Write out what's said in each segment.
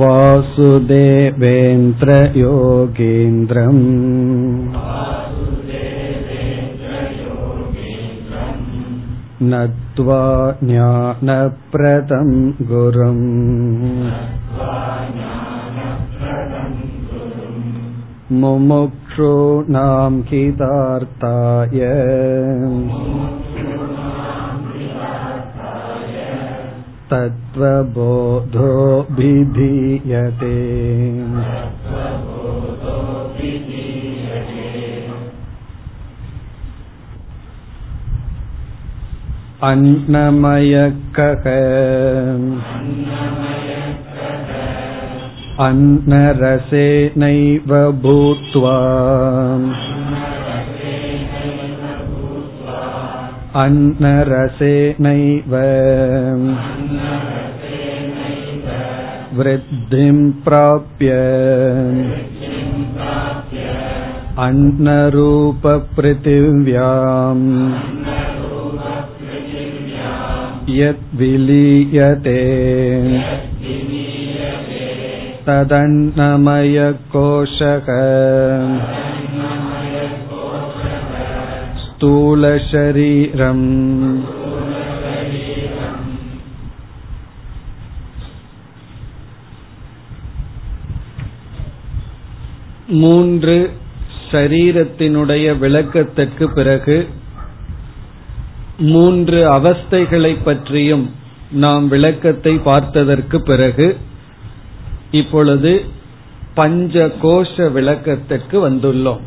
वासुदेवेन्द्रयोगीन्द्रम् नत्वा ज्ञानप्रदं गुरुम् मुमुक्षूणां हितार्थाय तत्त्वबोधो विधीयते अन्नमयकः अन्नरसेनैव भूत्वा अन्नरसेनैव वृद्धिं प्राप्य अन्नरूपपृथिव्याम् यद्विलीयते तदन्नमयकोशः स्थूलशरीरम् மூன்று சரீரத்தினுடைய விளக்கத்திற்கு பிறகு மூன்று அவஸ்தைகளை பற்றியும் நாம் விளக்கத்தை பார்த்ததற்கு பிறகு இப்பொழுது பஞ்ச கோஷ விளக்கத்திற்கு வந்துள்ளோம்.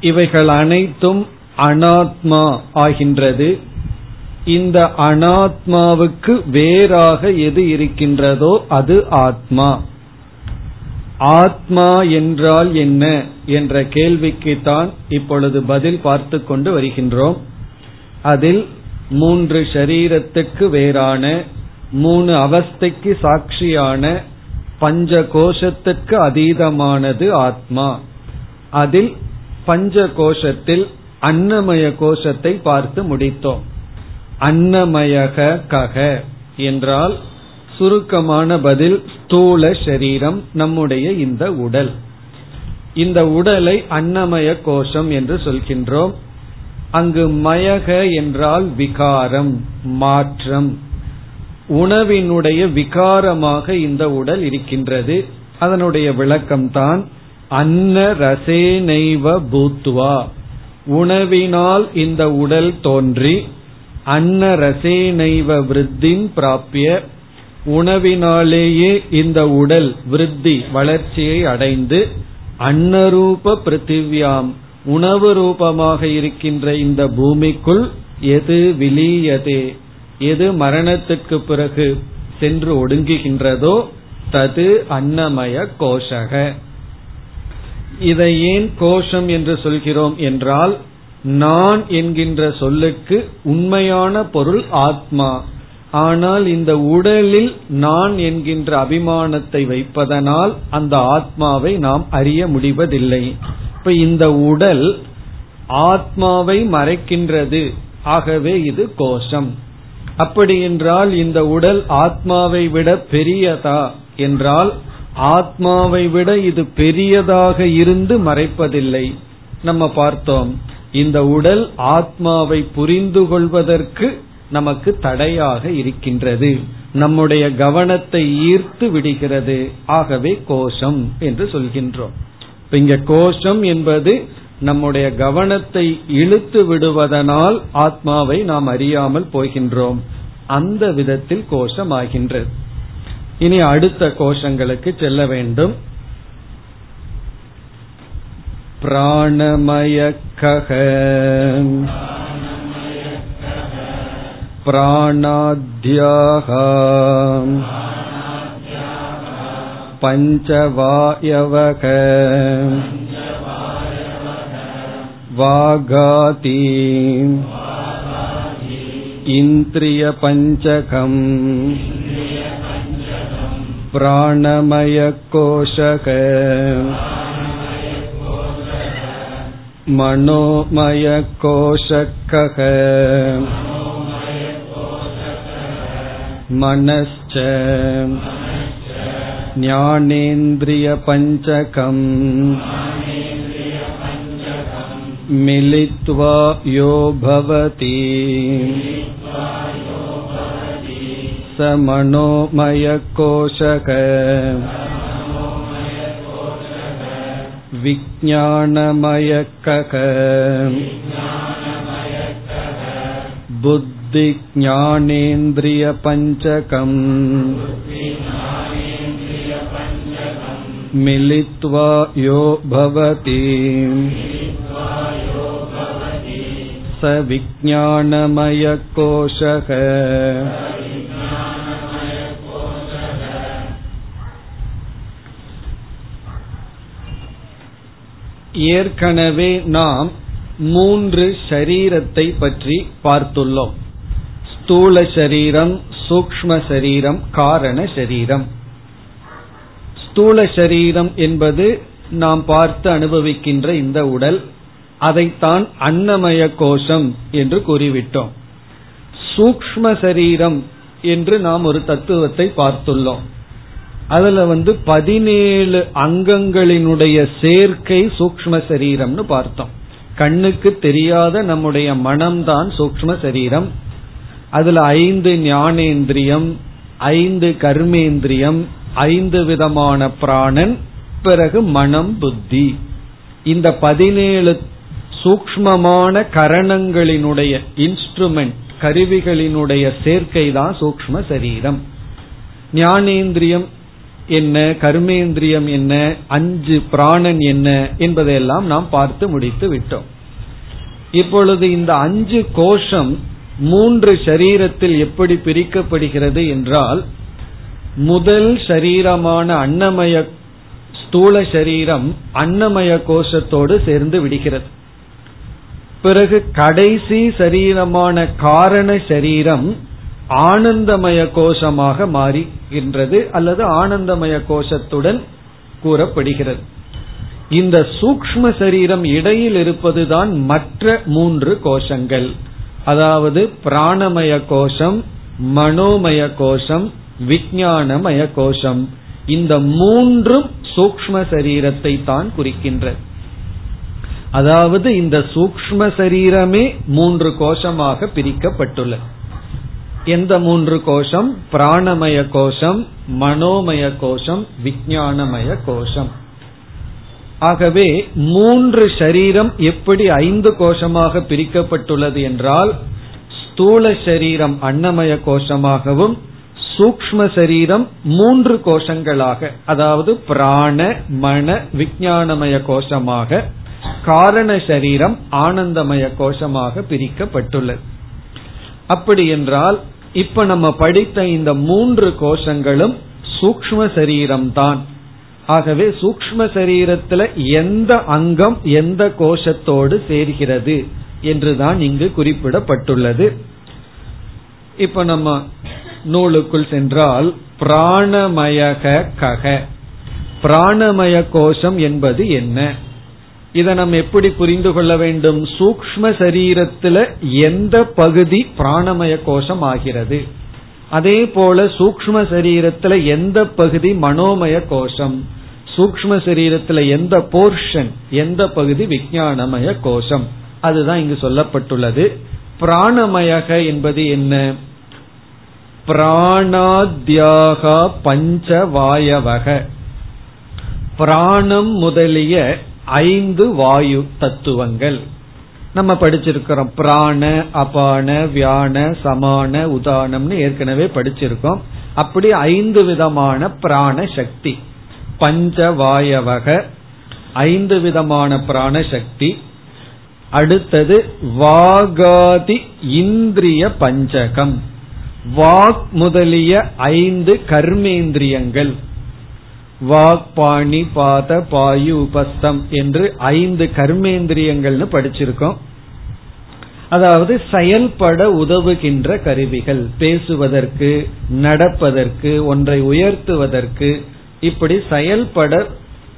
இவைகள் அனைத்தும் அனாத்மா ஆகின்றது. இந்த அனாத்மாவுக்கு வேறாக எது இருக்கின்றதோ அது ஆத்மா. ஆத்மா என்றால் என்ன என்ற கேள்விக்குத்தான் இப்பொழுது பதில் பார்த்து கொண்டு வருகின்றோம். அதில் மூன்று ஷரீரத்துக்கு வேறான மூணு அவஸ்தைக்கு சாட்சியான பஞ்ச கோஷத்துக்கு அதீதமானது ஆத்மா. அதில் பஞ்ச கோஷத்தில் அன்னமய கோஷத்தை பார்த்து முடித்தோம். அன்னமயக கக என்றால் சுருக்கமான பதில் ஸ்தூல சரீரம் நம்முடைய இந்த உடல். இந்த உடலை அன்னமய கோஷம் என்று சொல்கின்றோம். அங்கு மயக என்றால் விகாரம் மாற்றம். உணவினுடைய விகாரமாக இந்த உடல் இருக்கின்றது. அதனுடைய விளக்கம்தான் அன்ன ரசேனைவ பூத்துவா உணவினால் இந்த உடல் தோன்றி அன்ன ரசேனைவ விருத்தின் பிராப்பிய உணவினாலேயே இந்த உடல் விருத்தி வளர்ச்சியை அடைந்து அன்னரூப பிருத்திவியாம் உணவு ரூபமாக இருக்கின்ற இந்த பூமிக்குள் எது விலீயதே எது மரணத்துக்கு பிறகு சென்று ஒடுங்குகின்றதோ தது அன்னமய கோஷக. இதை ஏன் கோஷம் என்று சொல்கிறோம் என்றால் நான் என்கின்ற சொல்லுக்கு உண்மையான பொருள் ஆத்மா ஆனால் இந்த உடலில் நான் என்கின்ற அபிமானத்தை வைப்பதனால் அந்த ஆத்மாவை நாம் அறிய முடிவதில்லை. இப்ப இந்த உடல் ஆத்மாவை மறைக்கின்றது. ஆகவே இது கோஷம். அப்படி என்றால் இந்த உடல் ஆத்மாவை விட பெரியதா என்றால் ஆத்மாவை விட இது பெரியதாக இருந்து மறைப்பதில்லை. நம்ம பார்த்தோம். இந்த உடல் ஆத்மாவை புரிந்து கொள்வதற்கு நமக்கு தடையாக இருக்கின்றது. நம்முடைய கவனத்தை ஈர்த்து விடுகிறது. ஆகவே கோஷம் என்று சொல்கின்றோம். இங்க கோஷம் என்பது நம்முடைய கவனத்தை இழுத்து விடுவதனால் ஆத்மாவை நாம் அறியாமல் போகின்றோம். அந்த விதத்தில் கோஷம் ஆகின்றது இனி அடுத்த கோஷங்களுக்கு செல்ல வேண்டும். பிராணமய கக प्राणाद्याः पञ्चवायवक वागाति इन्द्रियपञ्चकम् प्राणमयकोशक मनोमयकोशकः मनश्च ज्ञानेन्द्रियपञ्चकम् मिलित्वा यो भवति स मनोमयकोशक विज्ञानमयकः बुद्धिज्ञानेन्द्रियपञ्चकम् मिलित्वा यो भवति स विज्ञानमयकोशः ஏற்கனவே நாம் மூன்று ஷரீரத்தை பற்றி பார்த்துள்ளோம் ஸ்தூல சரீரம் சூக்ம சரீரம் காரண சரீரம். ஸ்தூல சரீரம் என்பது நாம் பார்த்து அனுபவிக்கின்ற இந்த உடல் அதைத்தான் அன்னமய கோஷம் என்று கூறிவிட்டோம். சூக்ம சரீரம் என்று நாம் ஒரு தத்துவத்தை பார்த்துள்ளோம். அதுல வந்து பதினேழு அங்கங்களினுடைய சேர்க்கை சூக்ம சரீரம்னு பார்த்தோம். கண்ணுக்கு தெரியாத நம்முடைய மனம்தான் சூக்ம சரீரம். அதுல ஐந்து ஞானேந்திரியம் ஐந்து கர்மேந்திரியம் ஐந்து விதமான பிராணன் பிறகு மனம் புத்தி. இந்த பதினேழு சூக்மமான கரணங்களினுடைய இன்ஸ்ட்ருமெண்ட் கருவிகளினுடைய சேர்க்கை தான் சூக்ம சரீரம். ஞானேந்திரியம் என்ன கர்மேந்திரியம் என்ன அஞ்சு பிராணன் என்ன என்பதையெல்லாம் நாம் பார்த்து முடித்து விட்டோம். இப்பொழுது இந்த அஞ்சு கோஷம் மூன்று சரீரத்தில் எப்படி பிரிக்கப்படுகிறது என்றால் முதல் சரீரமான அன்னமய ஸ்தூல சரீரம் அன்னமய கோஷத்தோடு சேர்ந்து விடுகிறது. பிறகு கடைசி சரீரமான காரண சரீரம் ஆனந்தமய கோஷமாக மாறுகின்றது அல்லது ஆனந்தமய கோஷத்துடன் கூறப்படுகிறது. இந்த சூக்ம சரீரம் இடையில் இருப்பதுதான் மற்ற மூன்று கோஷங்கள். அதாவது பிராணமய கோஷம் மனோமய கோஷம் விஞ்ஞானமய கோஷம் இந்த மூன்றும் சூக்ம சரீரத்தை தான் குறிக்கின்றது அதாவது இந்த சூக்ம சரீரமே மூன்று கோஷமாக பிரிக்கப்பட்டுள்ளது எந்த மூன்று கோஷம்? பிராணமய கோஷம் மனோமய கோஷம் விஞ்ஞானமய கோஷம் ஆகவே மூன்று சரீரம் எப்படி ஐந்து கோஷமாக பிரிக்கப்பட்டுள்ளது என்றால் ஸ்தூல சரீரம் அன்னமய கோஷமாகவும் சூக்ம சரீரம் மூன்று கோஷங்களாக அதாவது பிராண மன விஜயானமய கோஷமாக காரண சரீரம் ஆனந்தமய கோஷமாக பிரிக்கப்பட்டுள்ளது. அப்படி என்றால் இப்ப நம்ம படித்த இந்த மூன்று கோஷங்களும் சூக்ம சரீரம் தான் ஆகவே சூக்ம சரீரத்துல எந்த அங்கம் எந்த கோஷத்தோடு சேர்கிறது என்றுதான் இங்கு குறிப்பிடப்பட்டுள்ளது. இப்ப நம்ம நூலுக்குள் சென்றால் பிராணமயக கக. பிராணமய கோஷம் என்பது என்ன? இதை நம்ம எப்படி புரிந்து கொள்ள வேண்டும்? சூக்ம சரீரத்துல எந்த பகுதி பிராணமய கோஷம் ஆகிறது? அதே போல சூக்ம சரீரத்துல எந்த பகுதி மனோமய கோஷம்? சூக்ம சரீரத்துல எந்த போர்ஷன் எந்த பகுதி விஞ்ஞானமய கோஷம்? அதுதான் இங்கு சொல்லப்பட்டுள்ளது. பிராணமயக என்பது என்ன? பிராணாத்யாகா பஞ்சவாயவக. பிராணம் முதலிய ஐந்து வாயு தத்துவங்கள். நம்ம படிச்சிருக்கிறோம். பிராண அபான வியான சமான உதானம்னு ஏற்கனவே படிச்சிருக்கோம். அப்படி ஐந்து விதமான பிராண சக்தி. பஞ்சவாயவக ஐந்து விதமான பிராண சக்தி. அடுத்தது வாகாதி இந்திரிய பஞ்சகம். வாக் முதலிய ஐந்து கர்மேந்திரியங்கள். வாக் பாணி பாத பாயு உபஸ்தம் என்று ஐந்து கர்மேந்திரியங்கள்னு படிச்சிருக்கோம். அதாவது செயல்பட உதவுகின்ற கருவிகள். பேசுவதற்கு நடப்பதற்கு ஒன்றை உயர்த்துவதற்கு இப்படி செயல்பட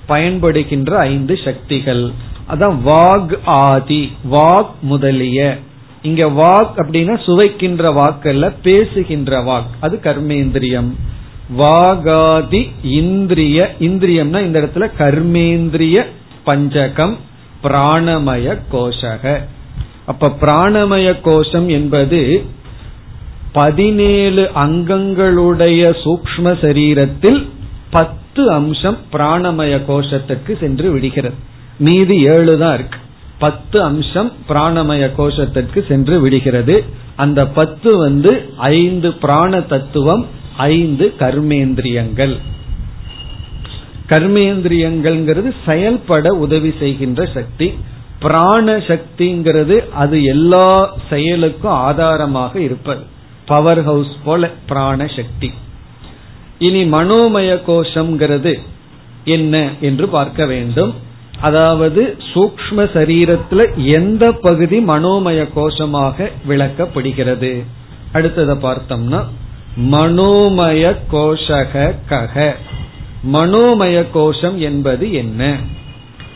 பயன்படுகின்ற ஐந்து சக்திகள். அதான் வாக் ஆதி வாக் முதலிய. இங்க வாக் அப்படின்னா சுவைக்கின்ற வாக்கல்ல பேசுகின்ற வாக். அது கர்மேந்திரியம். வாகாதி இந்திரிய இந்திரியம்னா இந்த இடத்துல கர்மேந்திரிய பஞ்சகம் பிராணமய கோஷக. அப்ப பிராணமய கோஷம் என்பது பதினேழு அங்கங்களுடைய சூக்ம சரீரத்தில் பத்து அம்சம் பிராணமய கோஷத்துக்கு சென்று விடுகிறது. மீதி ஏழு தான் இருக்கு. பத்து அம்சம் பிராணமய கோஷத்திற்கு சென்று விடுகிறது. அந்த பத்து வந்து ஐந்து பிராண தத்துவம் ஐந்து கர்மேந்திரியங்கள். கர்மேந்திரியங்கள்ங்கிறது செயல்பட உதவி செய்கின்ற சக்தி. பிராண சக்திங்கிறது அது எல்லா செயலுக்கும் ஆதாரமாக இருப்பது. பவர் ஹவுஸ் போல பிராண சக்தி. இனி மனோமய கோஷம்ங்கிறது என்ன என்று பார்க்க வேண்டும். அதாவது சூக்ம சரீரத்துல எந்த பகுதி மனோமய கோஷமாக விளக்கப்படுகிறது. அடுத்ததை பார்த்தோம்னா மனோமய கோஷக கக மனோமய கோஷம் என்பது என்ன?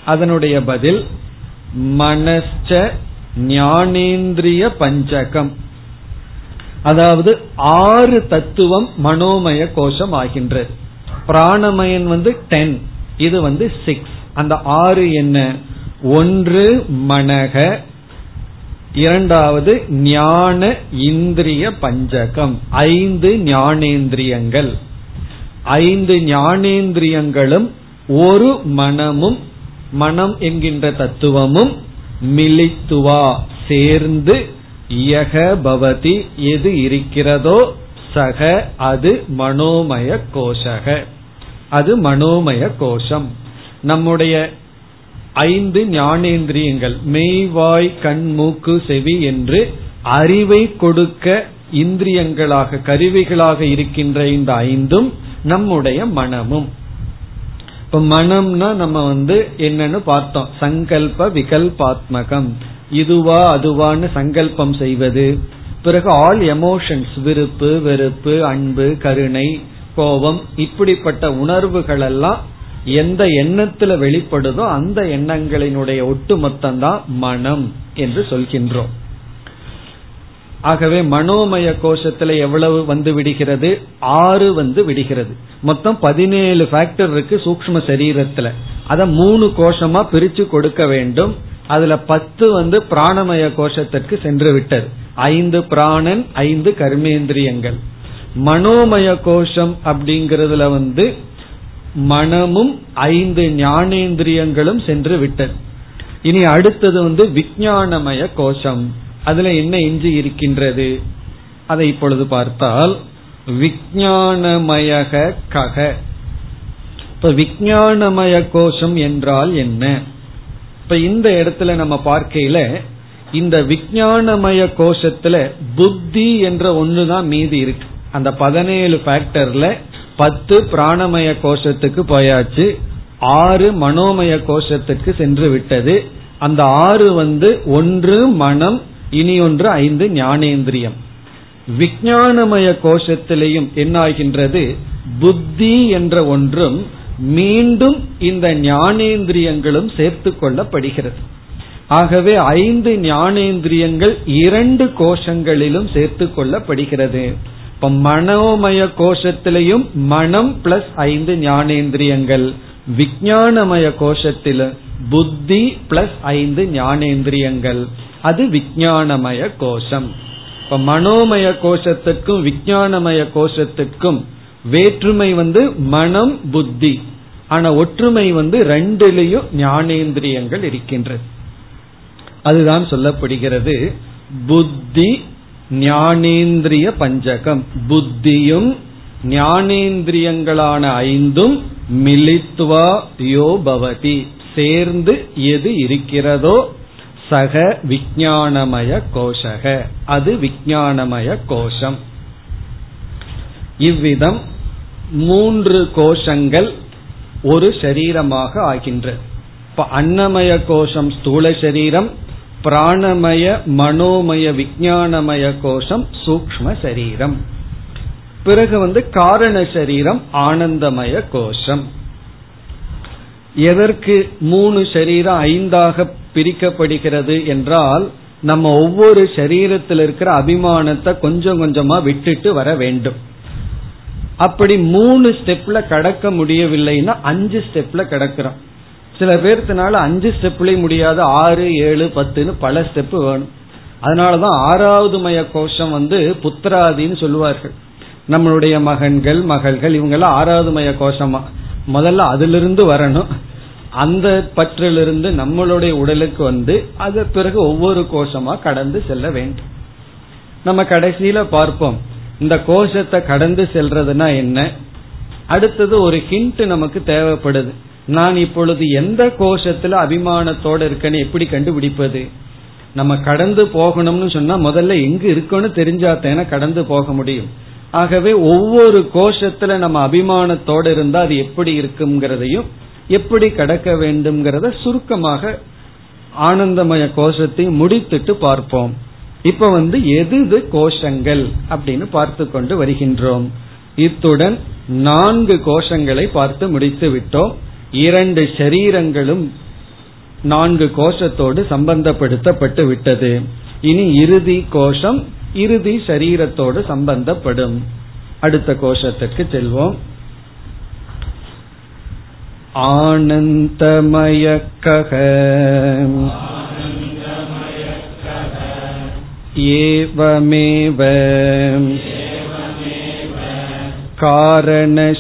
அதனுடைய பதில் மனச்ச ஞானேந்திரிய பஞ்சகம். அதாவது ஆறு தத்துவம் மனோமய கோஷம் ஆகின்றது பிராணமயன் வந்து டென் இது வந்து சிக்ஸ் அந்த ஆறு என்ன? ஒன்று மனக இரண்டாவது ஞான இந்திரிய பஞ்சகம். ஐந்து ஞானேந்திரியங்கள். ஐந்து ஞானேந்திரியங்களும் ஒரு மனமும் மனம் என்கின்ற தத்துவமும் மிலித்துவா சேர்ந்து யக பவதி எது இருக்கிறதோ சக அது மனோமய கோஷக. அது மனோமய கோஷம். நம்முடைய ஐந்து ஞானேந்திரியங்கள் மெய்வாய் கண் மூக்கு செவி என்று அறிவை கொடுக்க இந்திரியங்களாக கருவிகளாக இருக்கின்ற இந்த ஐந்தும் நம்முடைய மனமும். இப்ப மனம்னா நம்ம வந்து என்னன்னு பார்த்தோம். சங்கல்ப விகல்பாத்மகம். இதுவா அதுவான்னு சங்கல்பம் செய்வது. பிறகு ஆல் எமோஷன்ஸ் விருப்பு வெறுப்பு அன்பு கருணை கோபம் இப்படிப்பட்ட உணர்வுகள் எல்லாம் எந்த எண்ணத்துல வெளிப்படுதோ அந்த எண்ணங்களினுடைய ஒட்டுமொத்தம் தான் மனம் என்று சொல்கின்றோம். ஆகவே மனோமய கோஷத்துல எவ்வளவு வந்து விடுகிறது? ஆறு வந்து விடுகிறது. மொத்தம் பதினேழு ஃபேக்டர் இருக்கு சூக்ம சரீரத்துல. அத மூணு கோஷமா பிரிச்சு கொடுக்க வேண்டும். அதுல பத்து வந்து பிராணமய கோஷத்திற்கு சென்று விட்டது. ஐந்து பிராணன் ஐந்து கர்மேந்திரியங்கள். மனோமய கோஷம் அப்படிங்கறதுல வந்து மனமும் ஐந்து ஞானேந்திரியங்களும் சென்று விட்டது. இனி அடுத்தது வந்து விஜயானமய கோஷம். அதுல என்ன எஞ்சி இருக்கின்றது? அதை இப்பொழுது பார்த்தால் விஜயானமய கக. இப்ப விஜயானமய கோஷம் என்றால் என்ன? இப்ப இந்த இடத்துல நம்ம பார்க்கையில இந்த விஜயானமய கோஷத்துல புத்தி என்ற ஒண்ணுதான் மீதி இருக்கு. அந்த பதினேழு ஃபேக்டர்ல பத்து பிராணமய கோஷத்துக்கு போயாச்சு ஆறு மனோமய கோஷத்துக்கு சென்று விட்டது. அந்த ஆறு வந்து ஒன்று மனம் இனி ஒன்று ஐந்து ஞானேந்திரியம். விஜயானமய கோஷத்திலையும் என்ன ஆகின்றது புத்தி என்ற ஒன்றும் மீண்டும் இந்த ஞானேந்திரியங்களும் சேர்த்து கொள்ளப்படுகிறது. ஆகவே ஐந்து ஞானேந்திரியங்கள் இரண்டு கோஷங்களிலும் சேர்த்து கொள்ளப்படுகிறது. இப்ப மனோமய கோஷத்திலையும் மனம் பிளஸ் ஐந்து ஞானேந்திரியங்கள். விஜயானமய கோஷத்தில புத்தி பிளஸ் ஐந்து ஞானேந்திரியங்கள். அது விஜயானமய கோஷம். இப்ப மனோமய கோஷத்துக்கும் விஜயானமய கோஷத்துக்கும் வேற்றுமை வந்து மனம் புத்தி. ஆனா ஒற்றுமை வந்து ரெண்டிலையும் ஞானேந்திரியங்கள் இருக்கின்றது. அதுதான் சொல்லப்படுகிறது. புத்தி ஞானேந்திரிய பஞ்சகம். புத்தியும் ஞானேந்திரியங்களான ஐந்தும் மிலித்வா யோ பவதி. சேர்ந்து எது இருக்கிறதோ சக விஜயானமய கோஷக. அது விஜயானமய கோஷம். இவ்விதம் மூன்று கோஷங்கள் ஒரு சரீரமாக ஆகின்றது இப்ப அன்னமய கோஷம் ஸ்தூல சரீரம் பிராணமய மனோமய விஜயானமய கோஷம் சூக்ம சரீரம். பிறகு வந்து காரண சரீரம் ஆனந்தமய கோஷம். எதற்கு மூணு சரீரம் ஐந்தாக பிரிக்கப்படுகிறது என்றால் நம்ம ஒவ்வொரு சரீரத்தில் இருக்கிற அபிமானத்தை கொஞ்சம் கொஞ்சமா விட்டுட்டு வர வேண்டும். அப்படி மூணு ஸ்டெப்ல கடக்க முடியவில்லைன்னா அஞ்சு ஸ்டெப்ல கடக்கிறோம். சில பேர்த்தினால அஞ்சு ஸ்டெப்லயும் முடியாது ஆறு ஏழு பத்துன்னு பல ஸ்டெப் வேணும். அதனாலதான் ஆறாவது மய கோஷம் வந்து புத்திராதின்னு சொல்லுவார்கள். நம்மளுடைய மகன்கள் மகள்கள் இவங்கெல்லாம் ஆறாவது மய கோஷமா முதல்ல அதிலிருந்து வரணும். அந்த பற்றிலிருந்து நம்மளுடைய உடலுக்கு வந்து அது பிறகு ஒவ்வொரு கோஷமா கடந்து செல்ல வேண்டும். நம்ம கடைசியில பார்ப்போம். இந்த கோஷத்தை கடந்து செல்றதுனா என்ன? அடுத்தது ஒரு ஹிண்ட் நமக்கு தேவைப்படுது. நான் இப்பொழுது எந்த கோஷத்துல அபிமானத்தோட இருக்கேன்னு எப்படி கண்டுபிடிப்பது? நம்ம கடந்து போகணும்னு சொன்னா முதல்ல எங்க இருக்கோன்னு தெரிஞ்சாத்தேன கடந்து போக முடியும். ஆகவே ஒவ்வொரு கோஷத்துல நம்ம அபிமானத்தோட இருந்தா அது எப்படி இருக்குங்கிறதையும் எப்படி கடக்க வேண்டும்ங்கிறத சுருக்கமாக ஆனந்தமய கோஷத்தையும் முடித்துட்டு பார்ப்போம். இப்ப வந்து எது கோஷங்கள் அப்படின்னு பார்த்து கொண்டு வருகின்றோம். இத்துடன் நான்கு கோஷங்களை பார்த்து முடித்து விட்டோம். இரண்டு ஷரீரங்களும் நான்கு கோஷத்தோடு சம்பந்தப்படுத்தப்பட்டு விட்டது இனி இறுதி கோஷம் இறுதி சரீரத்தோடு சம்பந்தப்படும் அடுத்த கோஷத்துக்கு செல்வோம் ஆனந்தமயக்கக एवमेव कारणशरीरभूत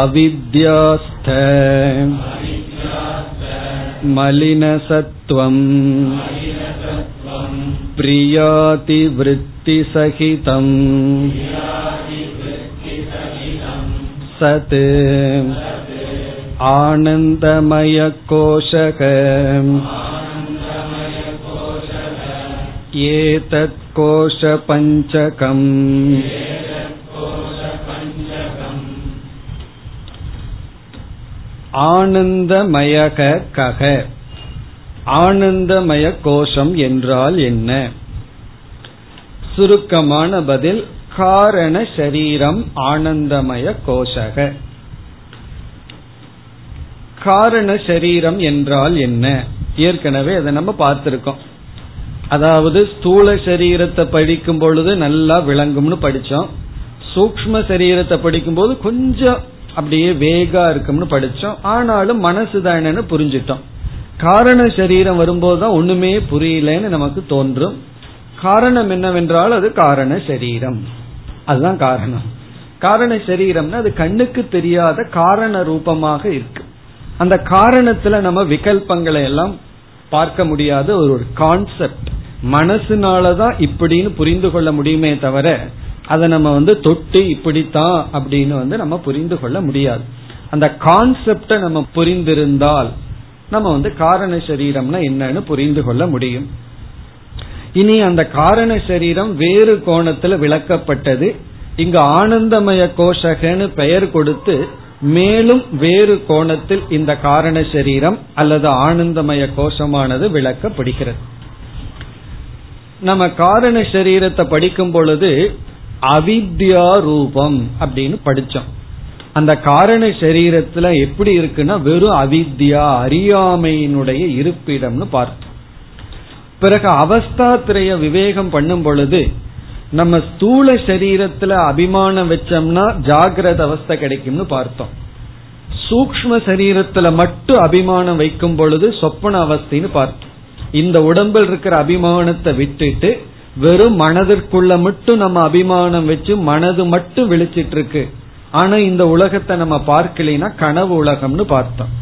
अविद्यास्थ मलिनसत्त्वम् प्रियातिवृत्तिसहितम् सत् आनन्दमयकोशक एतत् कोशपञ्चकम् ஆனந்தமயக கக ஆனந்தமய கோஷம் என்றால் என்ன சுருக்கமான பதில் காரண சரீரம் ஆனந்தமய கோஷக காரண சரீரம் என்றால் என்ன ஏற்கனவே அதை நம்ம பார்த்திருக்கோம் அதாவது ஸ்தூல சரீரத்தை படிக்கும் பொழுது நல்லா விளங்கும்னு படிச்சோம். சூக்ம சரீரத்தை படிக்கும் போது கொஞ்சம் அப்படியே வேகா இருக்கும்னு படிச்சோம். ஆனாலும் மனசு தானேன்னு புரிஞ்சிட்டோம். காரண சரீரம் வரும்போது தான் ஒண்ணுமே புரியலன்னு நமக்கு தோன்றும். காரணம் என்னவென்றால் அது காரண சரீரம். அதுதான் காரணம். காரண சரீரம்னா அது கண்ணுக்கு தெரியாத காரண ரூபமாக இருக்கு. அந்த காரணத்துல நம்ம விகல்பங்களை எல்லாம் பார்க்க முடியாத ஒரு கான்செப்ட் மனசுனாலதான் இப்படின்னு புரிந்து கொள்ள முடியுமே தவிர அதை நம்ம வந்து தொட்டு இப்படித்தான் அப்படின்னு வந்து நம்ம புரிந்து கொள்ள முடியாது. அந்த கான்செப்ட நம்ம புரிந்திருந்தால் நம்ம வந்து காரண சரீரம்னா என்னன்னு புரிந்து கொள்ள முடியும். இனி அந்த காரண சரீரம் வேறு கோணத்துல விளக்கப்பட்டது. இங்கு ஆனந்தமய கோஷகன்னு பெயர் கொடுத்து மேலும் வேறு கோணத்தில் இந்த காரண சரீரம் அல்லது ஆனந்தமய கோஷமானது விளக்கப்படுகிறது. நம்ம காரண சரீரத்தை படிக்கும் பொழுது அவித்யா ரூபம் அப்படின்னு படிச்சோம். அந்த காரண சரீரத்துல எப்படி இருக்குன்னா வெறும் அவித்யா அறியாமையினுடைய இருப்பிடம்னு பார்த்தோம். பிறகு அவஸ்தாத்திரைய விவேகம் பண்ணும் பொழுது நம்ம ஸ்தூல சரீரத்துல அபிமானம் வச்சோம்னா ஜாகிரத அவஸ்தை கிடைக்கும்னு பார்த்தோம். சூக்ம சரீரத்துல மட்டும் அபிமானம் வைக்கும் பொழுது சொப்பன அவஸ்தைன்னு பார்த்தோம். இந்த உடம்பில் இருக்கிற அபிமானத்தை விட்டுட்டு வெறும் மனதிற்குள்ள மட்டும் நம்ம அபிமானம் வச்சு மனது மட்டும் விழிச்சிட்டு இருக்கு ஆனா இந்த உலகத்தை நம்ம பார்க்கலைன்னா கனவு உலகம்னு பார்த்தோம்.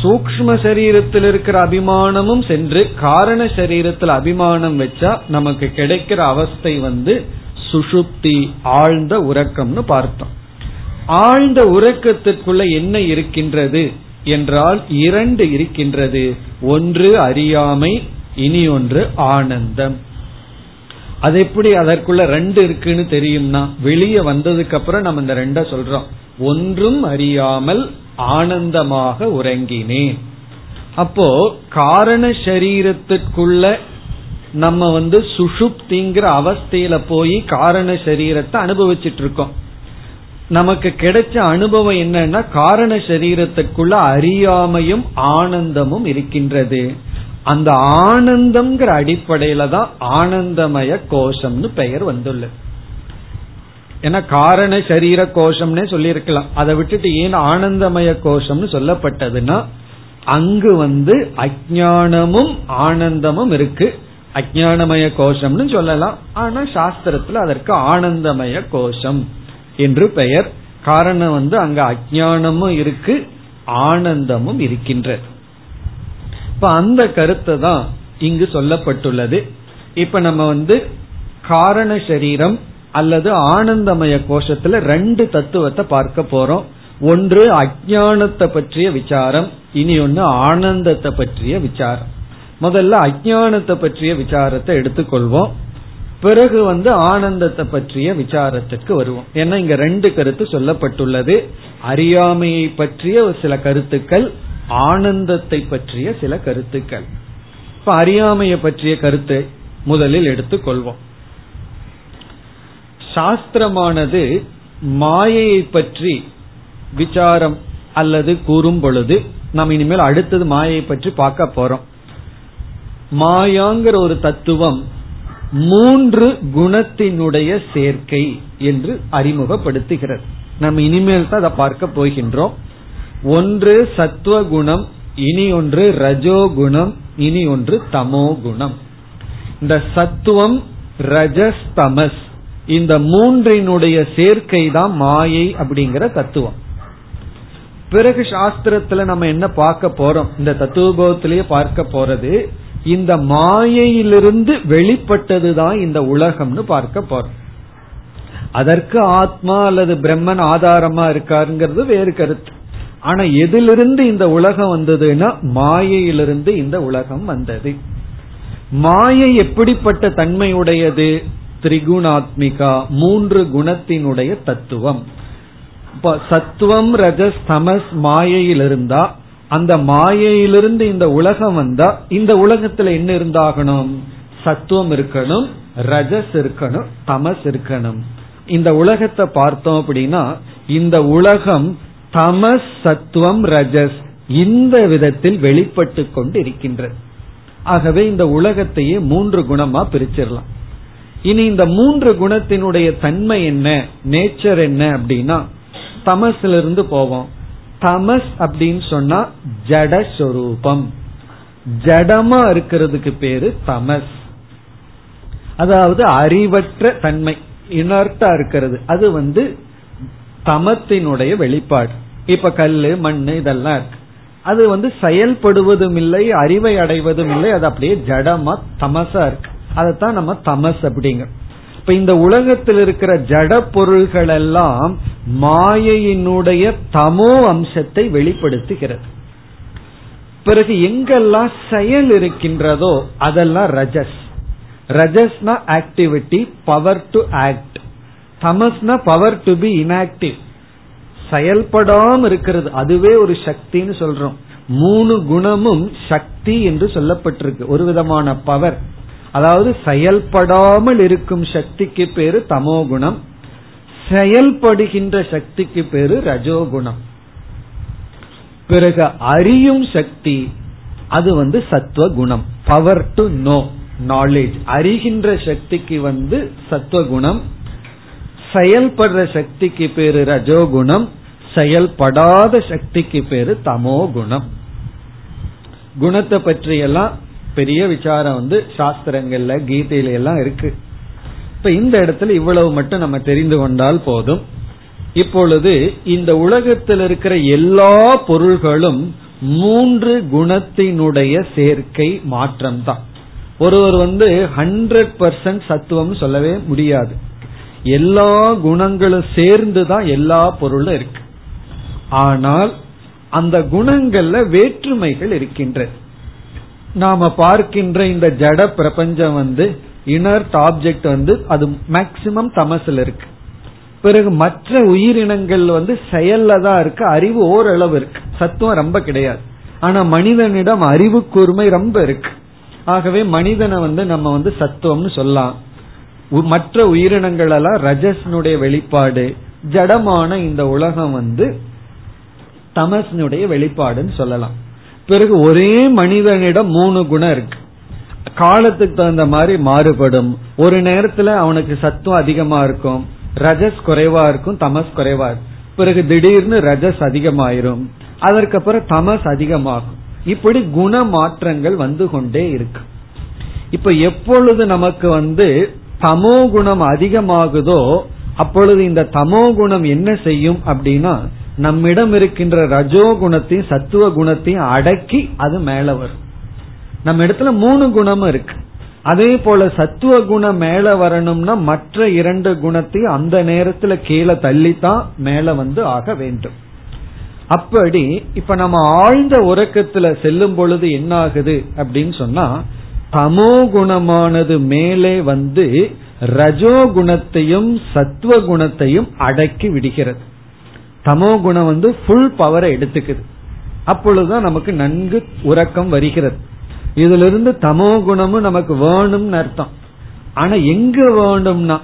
சூக்ம சரீரத்தில் இருக்கிற அபிமானமும் சென்று காரண சரீரத்தில் அபிமானம் வச்சா நமக்கு கிடைக்கிற அவஸ்தை வந்து சுஷுப்தி ஆழ்ந்த உறக்கம்னு பார்த்தோம். ஆழ்ந்த உறக்கத்திற்குள்ள என்ன இருக்கின்றது? என்றால் இரண்டு இருக்கின்றது. ஒன்று அறியாமை இனி ஒன்று ஆனந்தம். அது எப்படி அதற்குள்ள ரெண்டு இருக்குன்னு தெரியும்னா வெளியே வந்ததுக்கு அப்புறம் நம்ம இந்த ரெண்ட சொல்றோம். ஒன்றும் அறியாமல் ஆனந்தமாக உறங்கினேன். அப்போ காரண சரீரத்திற்குள்ள நம்ம வந்து சுஷுப்திங்கிற அவஸ்தையில போய் காரண சரீரத்தை அனுபவிச்சுட்டு இருக்கோம். நமக்கு கிடைச்ச அனுபவம் என்னன்னா காரண சரீரத்துக்குள்ள அறியாமையும் ஆனந்தமும் இருக்கின்றது. அந்த ஆனந்தம்ங்கிற அடிப்படையில தான் ஆனந்தமய கோஷம்னு பெயர் வந்துள்ளது. ஏன்னா காரண சரீர கோஷம்னே சொல்லியிருக்கலாம். அதை விட்டுட்டு ஏன் ஆனந்தமய கோஷம்னு சொல்லப்பட்டதுன்னா அங்கு வந்து அஜானமும் ஆனந்தமும் இருக்கு. அஜானமய கோஷம்னு சொல்லலாம். ஆனா சாஸ்திரத்துல அதற்கு ஆனந்தமய கோஷம். என்று பெயர். காரணம் வந்து அங்க அஜானமும் இருக்கு ஆனந்தமும் இருக்கின்றது. இப்ப அந்த கருத்தை தான் இங்கு சொல்லப்பட்டுள்ளது. இப்ப நம்ம வந்து காரண சரீரம் அல்லது ஆனந்தமய கோஷத்துல ரெண்டு தத்துவத்தை பார்க்க போறோம். ஒன்று அஜானத்தை பற்றிய விசாரம் இனி ஒன்னு ஆனந்தத்தை பற்றிய விசாரம். முதல்ல அஜானத்தை பற்றிய விசாரத்தை எடுத்துக்கொள்வோம். பிறகு வந்து ஆனந்தத்தை பற்றிய விசாரத்திற்கு வருவோம். ஏன்னா இங்க ரெண்டு கருத்து சொல்லப்பட்டுள்ளது. அறியாமையை பற்றிய சில கருத்துக்கள் ஆனந்தத்தை பற்றிய சில கருத்துக்கள். இப்ப அறியாமையை பற்றிய கருத்தை முதலில் எடுத்துக்கொள்வோம். சாஸ்திரமானது மாயையை பற்றி விசாரம் அல்லது கூறும் பொழுது நம்ம இனிமேல் அடுத்தது மாயை பற்றி பார்க்க போறோம். மாயாங்கிற ஒரு தத்துவம் மூன்று குணத்தினுடைய சேர்க்கை என்று அறிமுகப்படுத்துகிறது. நம்ம இனிமேல் தான் அதை பார்க்க போகின்றோம். ஒன்று சத்துவ குணம் இனி ஒன்று ரஜோகுணம் இனி ஒன்று தமோ குணம் இந்த சத்துவம் ரஜஸ் தமஸ் இந்த மூன்றினுடைய சேர்க்கை தான் மாயை அப்படிங்கிற தத்துவம். பிறகு சாஸ்திரத்துல நம்ம என்ன பார்க்க போறோம்? இந்த தத்துவபோதத்திலேயே பார்க்க போறது இந்த மாயையிலிருந்து வெளிப்பட்டதுதான் இந்த உலகம்னு பார்க்க போறோம். அதற்கு ஆத்மா அல்லது பிரம்மன் ஆதாரமா இருக்காருங்கிறது வேறு கருத்து. ஆனா எதிலிருந்து இந்த உலகம் வந்ததுன்னா மாயையிலிருந்து இந்த உலகம் வந்தது. மாயை எப்படிப்பட்ட தன்மையுடையது? திரிகுணாத்மிகா மூன்று குணத்தினுடைய தத்துவம். சத்துவம் ரஜஸ் தமஸ் மாயையில் இருந்தா அந்த மாயையிலிருந்து இந்த உலகம் வந்தா இந்த உலகத்துல என்ன இருந்தாகணும்? சத்துவம் இருக்கணும் ரஜஸ் இருக்கணும் தமஸ் இருக்கணும். இந்த உலகத்தை பார்த்தோம் அப்படின்னா இந்த உலகம் தமஸ் சத்துவம் ரஜஸ் இந்த விதத்தில் வெளிப்பட்டு கொண்டு இருக்கின்றது ஆகவே இந்த உலகத்தையே மூன்று குணமா பிரிச்சிடலாம். இனி இந்த மூன்று குணத்தினுடைய தன்மை என்ன? நேச்சர் என்ன அப்படின்னா தமசிலிருந்து இருந்து போவோம். தமஸ் அப்படின்னு சொன்னா ஜடஸ்வரூபம் ஜடமா இருக்கிறதுக்கு பேரு தமஸ். அதாவது அறிவற்ற தன்மை இனர்ட்டா இருக்கிறது. அது வந்து தமத்தினுடைய வெளிப்பாடு. இப்ப கல்லு மண் இதெல்லாம் இருக்கு. அது வந்து செயல்படுவதும் இல்லை அறிவை அடைவதும் இல்லை அது அப்படியே ஜடமா தமசா இருக்கு. அதைத்தான் நம்ம தமஸ் அப்படிங்கிறோம். இப்ப இந்த உலகத்தில் இருக்கிற ஜட பொருள்கள் எல்லாம் மாயையினுடைய தமோ அம்சத்தை வெளிப்படுத்துகிறது. பிறகு எங்கெல்லாம் செயல் இருக்கின்றதோ அதெல்லாம் ரஜஸ். ரஜஸ்னா ஆக்டிவிட்டி பவர் டு ஆக்ட் தமஸ்னா பவர் டு பி இன்ஆக்டிவ் செயல்படாம இருக்கிறது. அதுவே ஒரு சக்தின்னு சொல்றோம். மூணு குணமும் சக்தி என்று சொல்லப்பட்டிருக்கு. ஒரு விதமான பவர் அதாவது செயல்படாமல் இருக்கும் சக்திக்கு பேரு தமோ குணம் செயல்படுகின்ற சக்திக்கு பேரு ரஜோகுணம். பிறகு அறியும் சக்தி அது வந்து சத்துவ குணம் பவர் டு நோ நாலேஜ் அறிகின்ற சக்திக்கு வந்து சத்துவகுணம் செயல்படுற சக்திக்கு பேரு ரஜோகுணம். செயல்படாத சக்திக்கு பேரு தமோ குணம் குணத்தை பற்றியெல்லாம் பெரிய விசாரம் வந்து சாஸ்திரங்கள்ல கீதையில எல்லாம் இருக்கு. இப்ப இந்த இடத்துல இவ்வளவு மட்டும் நம்ம தெரிந்து கொண்டால் போதும். இப்பொழுது இந்த உலகத்தில் இருக்கிற எல்லா பொருள்களும் மூன்று குணத்தினுடைய சேர்க்கை மாற்றம் தான் ஒருவர் வந்து ஹண்ட்ரட் பர்சன்ட் சத்துவம் சொல்லவே முடியாது. எல்லா குணங்களும் சேர்ந்து தான் எல்லா பொருளும் இருக்கு. ஆனால் அந்த குணங்கள்ல வேற்றுமைகள் இருக்கின்றது. நாம பார்க்கின்ற இந்த ஜட பிரபஞ்சம் வந்து இனர்ட் ஆப்ஜெக்ட் வந்து அது மேக்சிமம் தமசில் இருக்கு. பிறகு மற்ற உயிரினங்கள் வந்து செயல்ல தான் இருக்கு அறிவு ஓரளவு இருக்கு. சத்துவம் ரொம்ப கிடையாது. ஆனா மனிதனிடம் அறிவு கூர்மை ரொம்ப இருக்கு. ஆகவே மனிதனை வந்து நம்ம வந்து சத்துவம்னு சொல்லலாம். மற்ற உயிரினங்கள் எல்லாம் ரஜஸ்னுடைய வெளிப்பாடு ஜடமான இந்த உலகம் வந்து தமசனுடைய வெளிப்பாடுன்னு சொல்லலாம். பிறகு ஒரே மனிதனிடம் மூணு குணம் இருக்கு. காலத்துக்கு தகுந்த மாதிரி மாறுபடும். ஒரு நேரத்துல அவனுக்கு சத்துவம் அதிகமா இருக்கும். ரஜஸ் குறைவா இருக்கும் தமஸ் குறைவா இருக்கும். பிறகு திடீர்னு ரஜஸ் அதிகமாயிரும். அதற்கப்புறம் தமஸ் அதிகமாகும். இப்படி குண மாற்றங்கள் வந்து கொண்டே இருக்கு. இப்ப எப்பொழுது நமக்கு வந்து தமோ குணம் அதிகமாகுதோ அப்பொழுது இந்த தமோ குணம் என்ன செய்யும் அப்படின்னா நம்மிடம் இருக்கின்ற ரஜோ குணத்தையும் சத்துவ குணத்தையும் அடக்கி அது மேல வரும். நம்ம இடத்துல மூணு குணமும் இருக்கு. அதே போல சத்துவ குணம் மேல வரணும்னா மற்ற இரண்டு குணத்தையும் அந்த நேரத்துல கீழே தள்ளித்தான் மேல வந்து ஆக வேண்டும். அப்படி இப்ப நம்ம ஆழ்ந்த உறக்கத்துல செல்லும் பொழுது என்ன ஆகுது அப்படின்னு சொன்னா தமோ குணமானது மேலே வந்து ரஜோ குணத்தையும் சத்துவ குணத்தையும் அடக்கி விடுகிறது. தமோ குணம் வந்து ஃபுல் பவரை எடுத்துக்குது. அப்பொழுதுதான் நமக்கு நன்கு உறக்கம் வருகிறது. இதுல இருந்து தமோ குணமும் நமக்கு வேணும்னு அர்த்தம். ஆனா எங்க வேணும்னா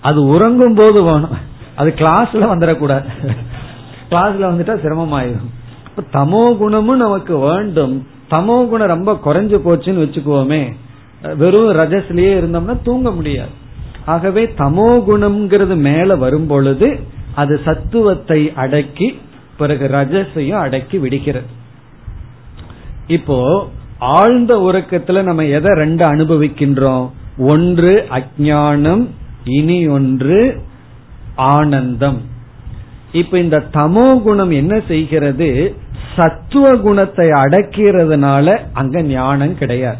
அது உறங்கும் போது வேணும். அது கிளாஸ்ல வந்துடக்கூடாது. கிளாஸ்ல வந்துட்டா சிரமமாயிரும். தமோ குணமும் நமக்கு வேண்டும். தமோ குணம் ரொம்ப குறைஞ்சு போச்சுன்னு வச்சுக்குவோமே. வெறும் ரஜஸ்லயே இருந்தோம்னா தூங்க முடியாது. ஆகவே தமோ குணம்ங்கிறது மேல வரும் பொழுது அது சத்துவத்தை அடக்கி பிறகு ரஜசையும் அடக்கி விடுகிறது. இப்போ ஆழ்ந்த உறக்கத்துல நம்ம எதை ரெண்டு அனுபவிக்கின்றோம்? ஒன்று அஜானம் இனி ஒன்று ஆனந்தம். இப்ப இந்த தமோ குணம் என்ன செய்கிறது? சத்துவ குணத்தை அடக்கிறதுனால அங்க ஞானம் கிடையாது.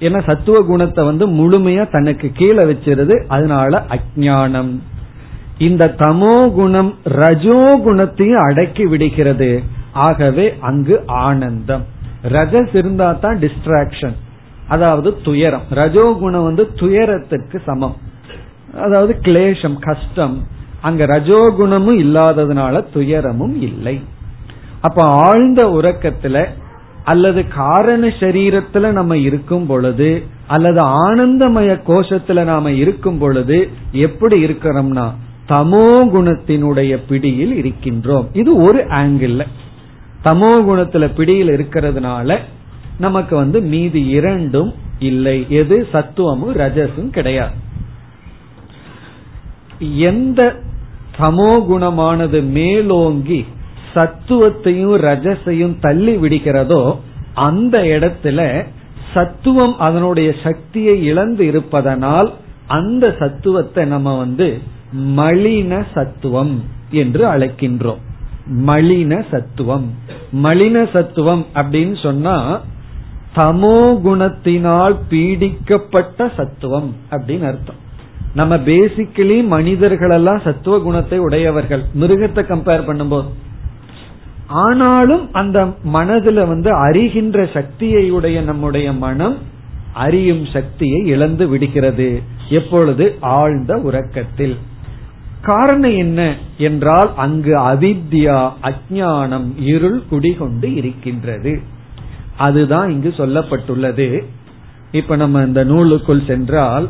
ஏன்னா சத்துவ குணத்தை வந்து முழுமையா தனக்கு கீழே வச்சிருது அதனால அஜானம் இந்த தமோ குணம் ரஜோ குணத்தையும் அடக்கி விடுகிறது. ஆகவே அங்கு ஆனந்தம். ரஜஸ் இருந்தா தான் டிஸ்ட்ராக்ஷன் அதாவது துயரம். ரஜோகுணம் வந்து துயரத்திற்கு சமம். அதாவது கிளேஷம் கஷ்டம். அங்க ரஜோகுணமும் இல்லாததுனால துயரமும் இல்லை. அப்ப ஆழ்ந்த உறக்கத்துல அல்லது காரண சரீரத்துல நம்ம இருக்கும் பொழுது அல்லது ஆனந்தமய கோஷத்துல நாம இருக்கும் பொழுது எப்படி இருக்கிறோம்னா தமோ குணத்தினுடைய பிடியில் இருக்கின்றோம். இது ஒரு ஆங்கிள் தமோ குணத்துல பிடியில் இருக்கிறதுனால நமக்கு வந்து மீதி இரண்டும் இல்லை. எது? சத்துவமும் ரஜசும் கிடையாது. எந்த சமோ குணமானது மேலோங்கி சத்துவத்தையும் ரஜசையும் தள்ளி விடுகிறதோ அந்த இடத்துல சத்துவம் அதனுடைய சக்தியை இழந்து இருப்பதனால் அந்த சத்துவத்தை நம்ம வந்து மலின சத்துவம் என்று அழைக்கின்றோம். மலின சத்துவம். மலின சத்துவம் அப்படின்னு சொன்னா தமோ குணத்தினால் பீடிக்கப்பட்ட சத்துவம் அப்படின்னு அர்த்தம். நம்ம பேசிக்கலி மனிதர்கள் எல்லாம் சத்துவ குணத்தை உடையவர்கள். மிருகத்தை கம்பேர் பண்ணும்போது. ஆனாலும் அந்த மனதுல வந்து அறிகின்ற சக்தியை உடைய நம்முடைய மனம் அறியும் சக்தியை இழந்து விடுகிறது. எப்பொழுது? ஆழ்ந்த உறக்கத்தில். காரணம் என்ன என்றால் அங்கு அவித்யா அஜானம் இருள் குடிகொண்டு இருக்கின்றது. அதுதான் இங்கு சொல்லப்பட்டுள்ளது. இப்ப நம்ம இந்த நூலுக்குள் சென்றால்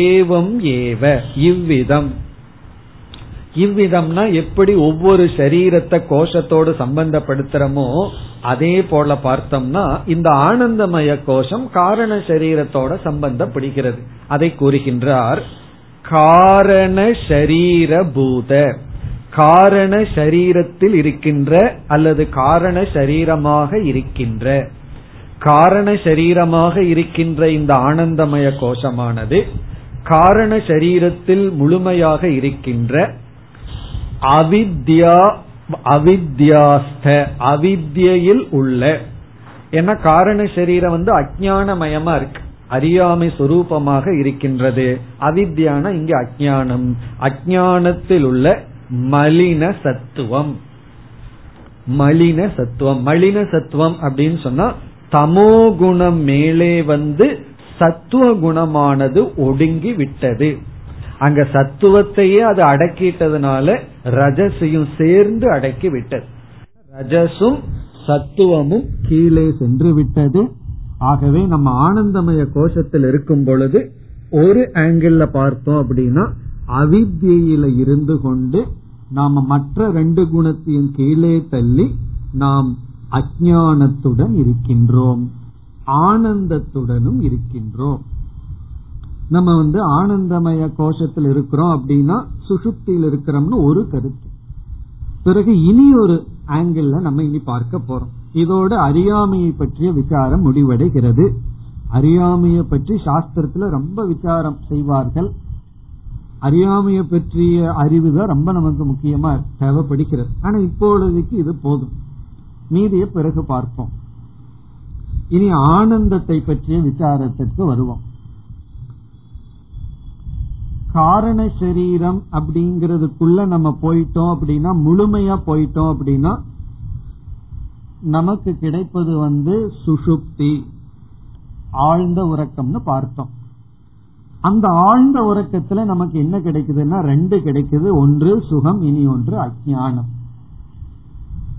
ஏவம் ஏவ இவ்விதம். இவ்விதம்னா எப்படி ஒவ்வொரு சரீரத்தை கோஷத்தோடு சம்பந்தப்படுத்துறமோ அதே போல பார்த்தோம்னா இந்த ஆனந்தமய கோஷம் காரண சரீரத்தோட சம்பந்தப்படுகிறது. அதை கூறுகின்றார் காரண ஷரீர பூத. காரண சரீரத்தில் இருக்கின்ற அல்லது காரண சரீரமாக இருக்கின்ற. காரண சரீரமாக இருக்கின்ற இந்த ஆனந்தமய கோஷமானது காரண சரீரத்தில் முழுமையாக இருக்கின்ற அவித்யா அவித்யாஸ்த அவித்யில் உள்ள. ஏன்னா காரண சரீரம் வந்து அஜானமயமா இருக்கு. அறியாமை சுரூபமாக இருக்கின்றது. அவித்யான இங்கு அஜானம் அஜானத்தில் உள்ள மலின சத்துவம். மலின சத்துவம். மலின சத்துவம் அப்படின்னு சொன்னா தமோ குணம் மேலே வந்து சத்துவ குணமானது ஒடுங்கி விட்டது. அங்க சத்துவத்தையே அது அடக்கிட்டதுனால ரஜசையும் சேர்ந்து அடக்கி விட்டது. ரஜசும் சத்துவமும் கீழே சென்று விட்டது. ஆகவே நம்ம ஆனந்தமய கோஷத்தில் இருக்கும் பொழுது ஒரு ஆங்கிள் பார்த்தோம் அப்படின்னா அவித்தியில இருந்து கொண்டு நாம மற்ற ரெண்டு குணத்தையும் கீழே தள்ளி நாம் அஜானத்துடன் இருக்கின்றோம் ஆனந்தத்துடனும் இருக்கின்றோம். நம்ம வந்து ஆனந்தமய கோஷத்தில் இருக்கிறோம் அப்படின்னா சுசுப்தியில் இருக்கிறோம்னு ஒரு கருத்து. பிறகு இனி ஒரு ஆங்கிள் நம்ம இனி பார்க்க போறோம். இதோட அறியாமையை பற்றிய விசாரம் முடிவடைகிறது. அறியாமையை பற்றி சாஸ்திரத்துல ரொம்ப விசாரம் செய்வார்கள். அறியாமையை பற்றிய அறிவு தான் ரொம்ப நமக்கு முக்கியமா தேவைப்படுகிறது. ஆனா இப்பொழுதுக்கு இது போதும். மீதிய பிறகு பார்ப்போம். இனி ஆனந்தத்தை பற்றிய விசாரத்திற்கு வருவோம். காரண சரீரம் அப்படிங்கறதுக்குள்ள நம்ம போயிட்டோம் அப்படின்னா முழுமையா போயிட்டோம் அப்படின்னா நமக்கு கிடைப்பது வந்து சுஷுப்தி ஆழ்ந்த உறக்கம்னு பார்த்தோம். அந்த ஆழ்ந்த உறக்கத்துல நமக்கு என்ன கிடைக்குதுன்னா ரெண்டு கிடைக்குது. ஒன்று சுகம் இனி ஒன்று அஜானம்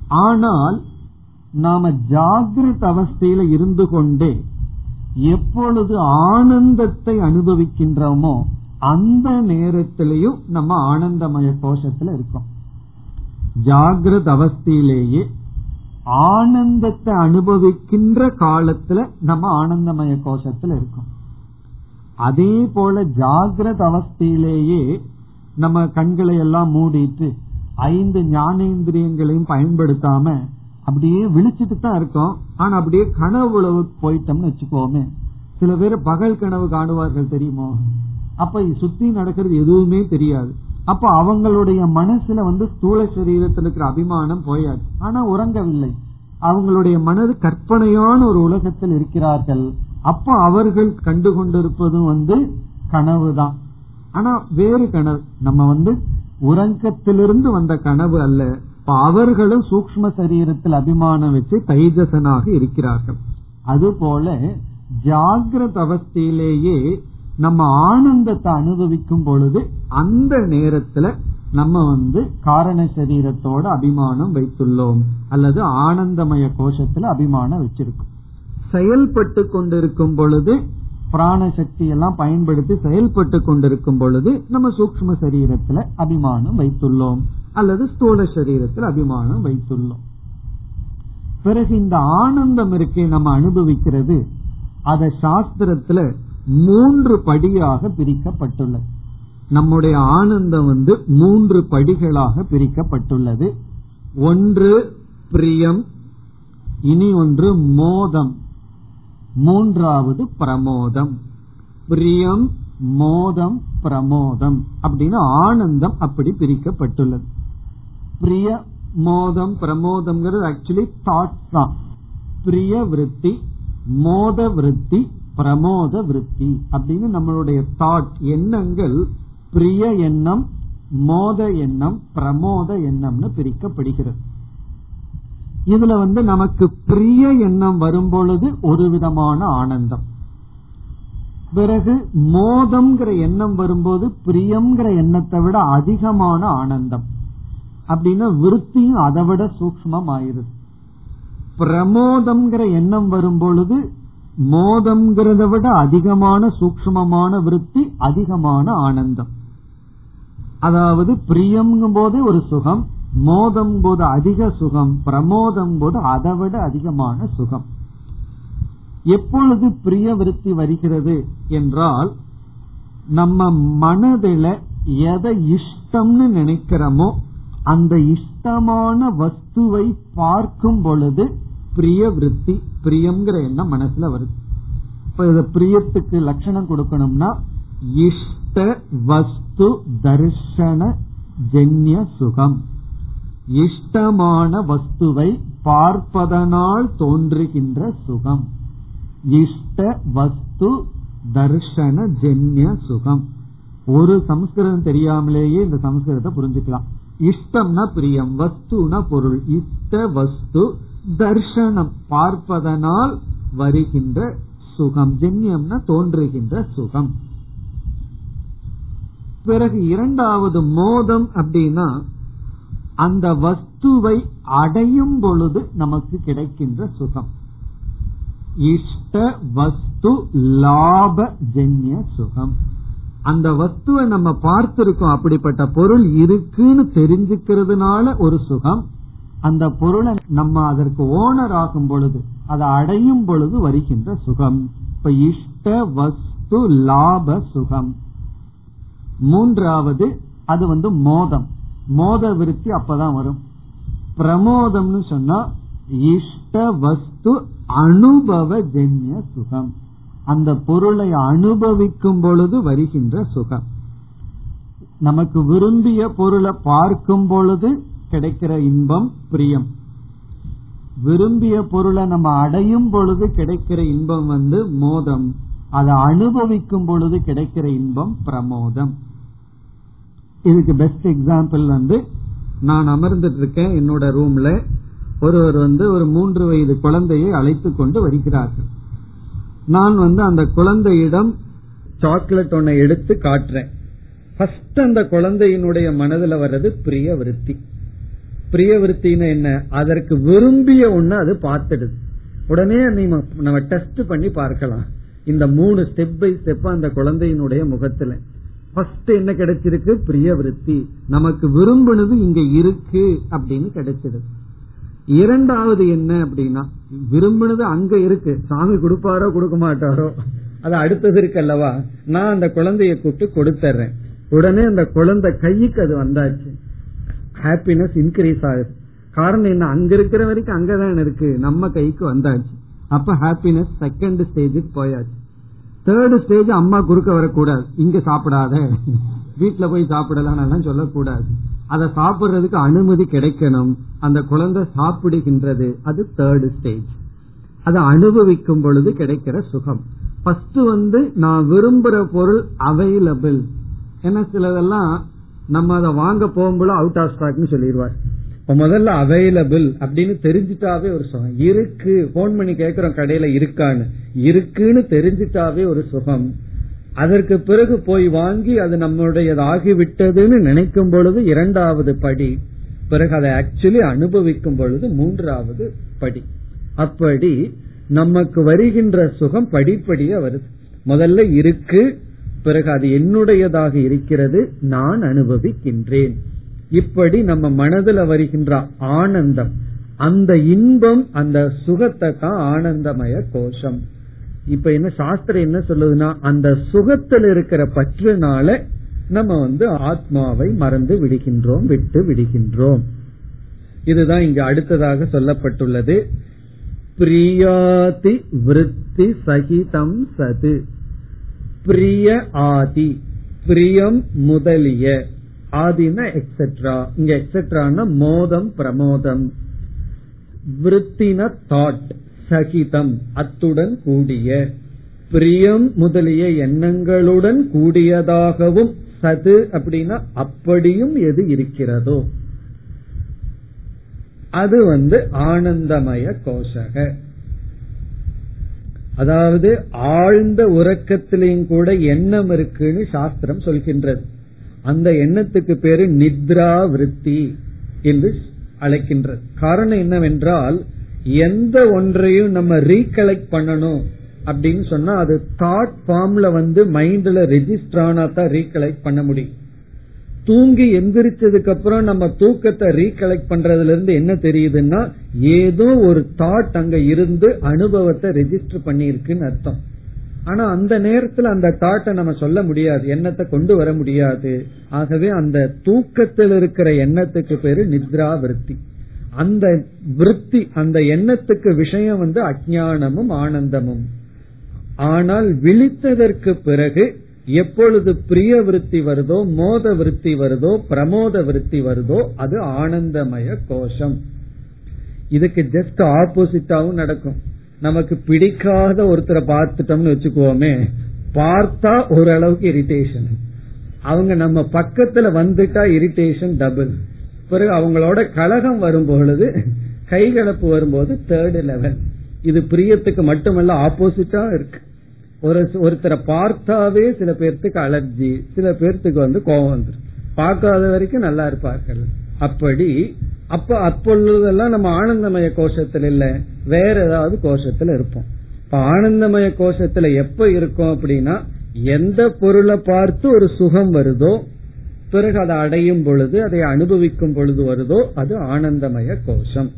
ஆனால் நாம ஜாகிரத அவஸ்தையில இருந்து கொண்டே எப்பொழுது ஆனந்தத்தை அனுபவிக்கின்றோமோ அந்த நேரத்திலையும் நம்ம ஆனந்தமய கோஷத்துல இருக்கோம். ஜாகிரத அவஸ்தையிலேயே ஆனந்தத்தை அனுபவிக்கின்ற காலத்துல நம்ம ஆனந்தமய கோஷத்துல இருக்கோம். அதே போல ஜாகிரத அவஸ்தையிலேயே நம்ம கண்களை எல்லாம் மூடிட்டு ஐந்து ஞானேந்திரியங்களையும் பயன்படுத்தாம அப்படியே விழிச்சிட்டு தான் இருக்கோம். ஆனா அப்படியே கனவு உழவுக்கு போயிட்டோம்னு வச்சுக்கோமே. சில பேர் பகல் கனவு காணுவார்கள் தெரியுமோ? அப்ப சுத்தி நடக்கிறது எதுவுமே தெரியாது. அப்ப அவங்களுடைய மனசுல வந்து ஸ்தூல சரீரத்தில் இருக்கிற அபிமானம் போயாச்சு. ஆனா உறங்கவில்லை. அவங்களுடைய மனது கற்பனையான ஒரு உலகத்தில் இருக்கிறார்கள். அப்ப அவர்கள் கண்டு கொண்டிருப்பதும் வந்து கனவு தான் ஆனா வேறு கனவு. நம்ம வந்து உறக்கத்திலிருந்து வந்த கனவு அல்ல. அவர்களும் சூக்ம சரீரத்தில் அபிமானம் வச்சு தைஜசனாக இருக்கிறார்கள். அதுபோல ஜாகிரத அவஸ்தையிலேயே நம்ம ஆனந்தத்தை அனுபவிக்கும் பொழுது அந்த நேரத்துல நம்ம வந்து காரண சரீரத்தோட அபிமானம் வைத்துள்ளோம் அல்லது ஆனந்தமய கோஷத்துல அபிமானம் வச்சிருக்கோம். செயல்பட்டு கொண்டிருக்கும் பொழுது பிராண சக்தி எல்லாம் பயன்படுத்தி செயல்பட்டு கொண்டிருக்கும் பொழுது நம்ம சூக்ம சரீரத்துல அபிமானம் வைத்துள்ளோம் அல்லது ஸ்தூல சரீரத்தில் அபிமானம் வைத்துள்ளோம். பிறகு இந்த ஆனந்தம் இருக்கே நம்ம அனுபவிக்கிறது. அத சாஸ்திரத்துல மூன்று படியாக பிரிக்கப்பட்டுள்ளது. நம்முடைய ஆனந்தம் வந்து மூன்று படிகளாக பிரிக்கப்பட்டுள்ளது. ஒன்று பிரியம் இனி ஒன்று மோதம். மூன்றாவது பிரமோதம். பிரியம் மோதம் பிரமோதம். அப்படின்னு ஆனந்தம் அப்படி பிரிக்கப்பட்டுள்ளது. பிரிய மோதம் பிரமோதம்ங்கிறது ஆக்சுவலி தாட் தான். பிரிய விருத்தி மோத விருத்தி பிரமோத விருத்தி அப்படின்னு நம்மளுடைய தாட் எண்ணங்கள் பிரிய எண்ணம் மோத எண்ணம் பிரமோத எண்ணம்னு பிரிக்கப்படுகிறது. இதுல வந்து நமக்கு பிரிய எண்ணம் வரும் பொழுது ஒரு விதமான ஆனந்தம். பிறகு மோதம்ங்கிற எண்ணம் வரும்போது பிரியம்ங்கிற எண்ணத்தை விட அதிகமான ஆனந்தம். அப்படின்னா விருத்தியும் அதை விட சூக்மம் ஆயிருது பிரமோதம்ங்கிற எண்ணம் வரும் பொழுது மோதம்ங்கிறத விட அதிகமான சூக்மமான விருத்தி அதிகமான ஆனந்தம். அதாவது பிரியம்ங்கும் போது ஒரு சுகம் மோதம் போது அதிக சுகம் பிரமோதம் போது அதை விட அதிகமான சுகம். எப்பொழுது பிரிய விருத்தி வருகிறது என்றால் நம்ம மனதில எதை இஷ்டம்னு நினைக்கிறோமோ அந்த இஷ்டமான வஸ்துவை பார்க்கும் பொழுது பிரிய விருத்தி பிரியம்ங்கிற எண்ணம் மனசுல வருது. இப்ப இத பிரியத்துக்கு லட்சணம் கொடுக்கணும்னா இஷ்ட வஸ்து தர்ஷன ஜென்ய சுகம். இஷ்டமான வஸ்துவை பார்ப்பதனால் தோன்றுகின்ற சுகம். இஷ்ட வஸ்து தர்ஷன ஜென்ய சுகம். ஒரு சம்ஸ்கிருதம் தெரியாமலேயே இந்த சம்ஸ்கிருதத்தை புரிஞ்சுக்கலாம். இஷ்டம்னா பிரியம் வஸ்துனா பொருள். இஷ்ட வஸ்து தர்ஷனம் பார்ப்பதனால் வருகின்ற சுகம் ஜென்யம்னா தோன்றுகின்ற சுகம். பிறகு இரண்டாவது மோதம் அப்படின்னா அந்த வஸ்துவை அடையும் பொழுது நமக்கு கிடைக்கின்ற சுகம். இஷ்ட வஸ்து லாப ஜென்ய சுகம். அந்த வஸ்துவை நம்ம பார்த்திருக்கோம் அப்படிப்பட்ட பொருள் இருக்குன்னு தெரிஞ்சுக்கிறதுனால ஒரு சுகம். அந்த பொருளை நம்ம அதற்கு ஓனர் ஆகும் பொழுது அதை அடையும் பொழுது வருகின்ற சுகம். இப்ப இஷ்ட வஸ்து லாப சுகம். மூன்றாவது அது வந்து மோதம். மோத விருத்தி அப்பதான் வரும். பிரமோதம்னு சொன்னா இஷ்ட வஸ்து அனுபவ ஜென்ய சுகம். அந்த பொருளை அனுபவிக்கும் பொழுது வருகின்ற சுகம். நமக்கு விரும்பிய பொருளை பார்க்கும் பொழுது கிடைக்கிற இன்பம் பிரியம். விரும்பிய பொருளை நம்ம அடையும் பொழுது கிடைக்கிற இன்பம் வந்து மோதம். அதை அனுபவிக்கும் பொழுது கிடைக்கிற இன்பம் பிரமோதம். இதுக்கு பெஸ்ட் எக்ஸாம்பிள் வந்து நான் அமர்ந்துட்டு இருக்கேன் என்னோட ரூம்ல ஒருவர் வந்து ஒரு மூன்று வயது குழந்தையை அழைத்து கொண்டு வருகிறார்கள். நான் வந்து அந்த குழந்தையிடம் சாக்லேட் ஒன்னை எடுத்து காட்டுறேன். ஃபர்ஸ்ட் அந்த குழந்தையினுடைய மனதுல வர்றது பிரிய விருத்தி பிரிய விருத்தின்னு என்ன? அதற்கு விரும்பிய ஒண்ணு அது பார்த்துடுது. உடனே நம்ம டெஸ்ட் பண்ணி பார்க்கலாம். இந்த மூணு ஸ்டெப் பை ஸ்டெப் அந்த குழந்தையினுடைய முகத்துல. ஃபர்ஸ்ட் என்ன கிடைச்சிருக்கு? பிரிய விருத்தி நமக்கு விரும்பினது இங்க இருக்கு அப்படின்னு கிடைச்சிடுது இரண்டாவது என்ன அப்படின்னா விரும்பினது அங்க இருக்கு. சாமி கொடுப்பாரோ கொடுக்க மாட்டாரோ? அது அடுத்தது இருக்கு அல்லவா நான் அந்த குழந்தைய கூப்பிட்டு கொடுத்துறேன் உடனே அந்த குழந்தை கைக்கு அது வந்தாச்சு. ஹாப்பினஸ் இன்க்ரீஸ் ஆகுது. காரணம் என்ன? அங்க இருக்கிற வரைக்கும் அங்கதான் இருக்கு. நம்ம கைக்கு வந்தாச்சு. அப்ப ஹாப்பினஸ் செகண்ட் ஸ்டேஜுக்கு போயாச்சு. தேர்டு ஸ்டேஜ் அம்மா குறுக்க வரக்கூடாது. இங்க சாப்பிடாத. வீட்டுல போய் சாப்பிடலாம் சொல்லக்கூடாது. அதை சாப்பிடுறதுக்கு அனுமதி கிடைக்கணும். அந்த குழந்தை சாப்பிடுகின்றது. அது தேர்டு ஸ்டேஜ் அதை அனுபவிக்கும் பொழுது கிடைக்கிற சுகம். ஃபர்ஸ்ட் வந்து நான் விரும்புற பொருள் அவைலபிள் ஏன்னா சிலதெல்லாம் நம்ம அதை வாங்க போகும்போது அவுட் ஆஃப் ஸ்டாக்னு சொல்லிடுவார். முதல்ல அவைலபிள் அப்படின்னு தெரிஞ்சிட்டாவே ஒரு சுகம். இருக்கு போன் பண்ணி கேக்குறோம் கடையில இருக்கான்னு. இருக்குன்னு தெரிஞ்சிட்டாவே ஒரு சுகம். அதற்கு பிறகு போய் வாங்கி அது நம்முடையது ஆகிவிட்டதுன்னு நினைக்கும் பொழுது இரண்டாவது படி பிறகு அதை ஆக்சுவலி அனுபவிக்கும் பொழுது மூன்றாவது படி. அப்படி நமக்கு வருகின்ற சுகம் படிப்படியா வருது. முதல்ல இருக்கு பிறகு அது என்னுடையதாக இருக்கிறது நான் அனுபவிக்கின்றேன். இப்படி நம்ம மனதுல வருகின்ற ஆனந்தம் அந்த இன்பம் அந்த சுகத்தை தான் ஆனந்தமய கோஷம். இப்ப என்ன சாஸ்திரம் என்ன சொல்லுதுன்னா அந்த சுகத்தில் இருக்கிற பற்றுனால நம்ம வந்து ஆத்மாவை மறந்து விடுகின்றோம் விட்டு விடுகின்றோம். இதுதான் இங்கு அடுத்ததாக சொல்லப்பட்டுள்ளது. பிரியாதி விருத்தி சகிதம் சது. பிரிய ஆதி பிரியம் முதலிய ஆதின எக்ஸெட்ரா இங்க எக்ஸெட்ரான மோதம் பிரமோதம். விருத்தின தாட் சகிதம் அத்துடன் கூடிய. பிரியம் முதலிய எண்ணங்களுடன் கூடியதாகவும் சது அப்படின்னா அப்படியும் எது இருக்கிறதோ. அது வந்து ஆனந்தமய கோஷக. அதாவது ஆழ்ந்த உறக்கத்திலையும் கூட எண்ணம் இருக்குன்னு சாஸ்திரம் சொல்கின்றது. அந்த எண்ணத்துக்கு பேரு நித்ரா விருத்தி என்று அழைக்கின்றது. காரணம் என்னவென்றால் எந்த ஒன்றையும் நம்ம ரீகலெக்ட் பண்ணணும் அப்படின்னு சொன்னா அது தாட் ஃபார்ம்ல வந்து மைண்ட்ல ரெஜிஸ்டர் ஆனா தான் ரீகலெக்ட் பண்ண முடியும். தூங்கி எந்திரிச்சதுக்கு அப்புறம் நம்ம தூக்கத்தை ரீகலெக்ட் பண்றதுல இருந்து என்ன தெரியுதுன்னா ஏதோ ஒரு தாட் அங்க இருந்து அனுபவத்தை ரெஜிஸ்டர் பண்ணிருக்குன்னு அர்த்தம். ஆனா அந்த நேரத்துல அந்த தாட்டை நம்ம சொல்ல முடியாது. எண்ணத்தை கொண்டு வர முடியாது. ஆகவே அந்த தூக்கத்தில் இருக்கிற எண்ணத்துக்கு பேரு நித்ரா விருத்தி அந்த விருத்தி அந்த எண்ணத்துக்கு விஷயம் வந்து அஜானமும் ஆனந்தமும். ஆனால் விழித்ததற்கு பிறகு எப்பொழுது பிரிய விருத்தி வருதோ மோத விருத்தி வருதோ பிரமோத விருத்தி வருதோ அது ஆனந்தமய கோஷம். இதுக்கு ஜஸ்ட் ஆப்போசிட்டாவும் நடக்கும். நமக்கு பிடிக்காத ஒருத்தரை பார்த்துட்டோம்னு வச்சுக்கோமே பார்த்தா ஓரளவுக்கு இரிட்டேஷன் அவங்க நம்ம பக்கத்துல வந்துட்டா இரிட்டேஷன் டபுள் பிறகு அவங்களோட கழகம் வரும் பொழுது கைகலப்பு வரும்போது தேர்டு லெவல் இது பிரியத்துக்கு மட்டுமல்ல ஆப்போசிட்டா இருக்கு. ஒரு ஒருத்தரை பார்த்தாவே சில பேர்த்துக்கு அலர்ஜி சில பேர்த்துக்கு வந்து கோபம் வந்துடும் பார்க்காத வரைக்கும் நல்லா இருப்பார்கள். அப்படி அப்ப அப்பொழுதெல்லாம் நம்ம ஆனந்தமய கோஷத்துல இல்ல. வேற ஏதாவது கோஷத்துல இருப்போம். இப்ப ஆனந்தமய கோஷத்துல எப்ப இருக்கும் அப்படின்னா எந்த பொருளை பார்த்து ஒரு சுகம் வருதோ பிறகு அதை அடையும் பொழுது அதை அனுபவிக்கும் பொழுது வருதோ அது ஆனந்தமய கோஷம்.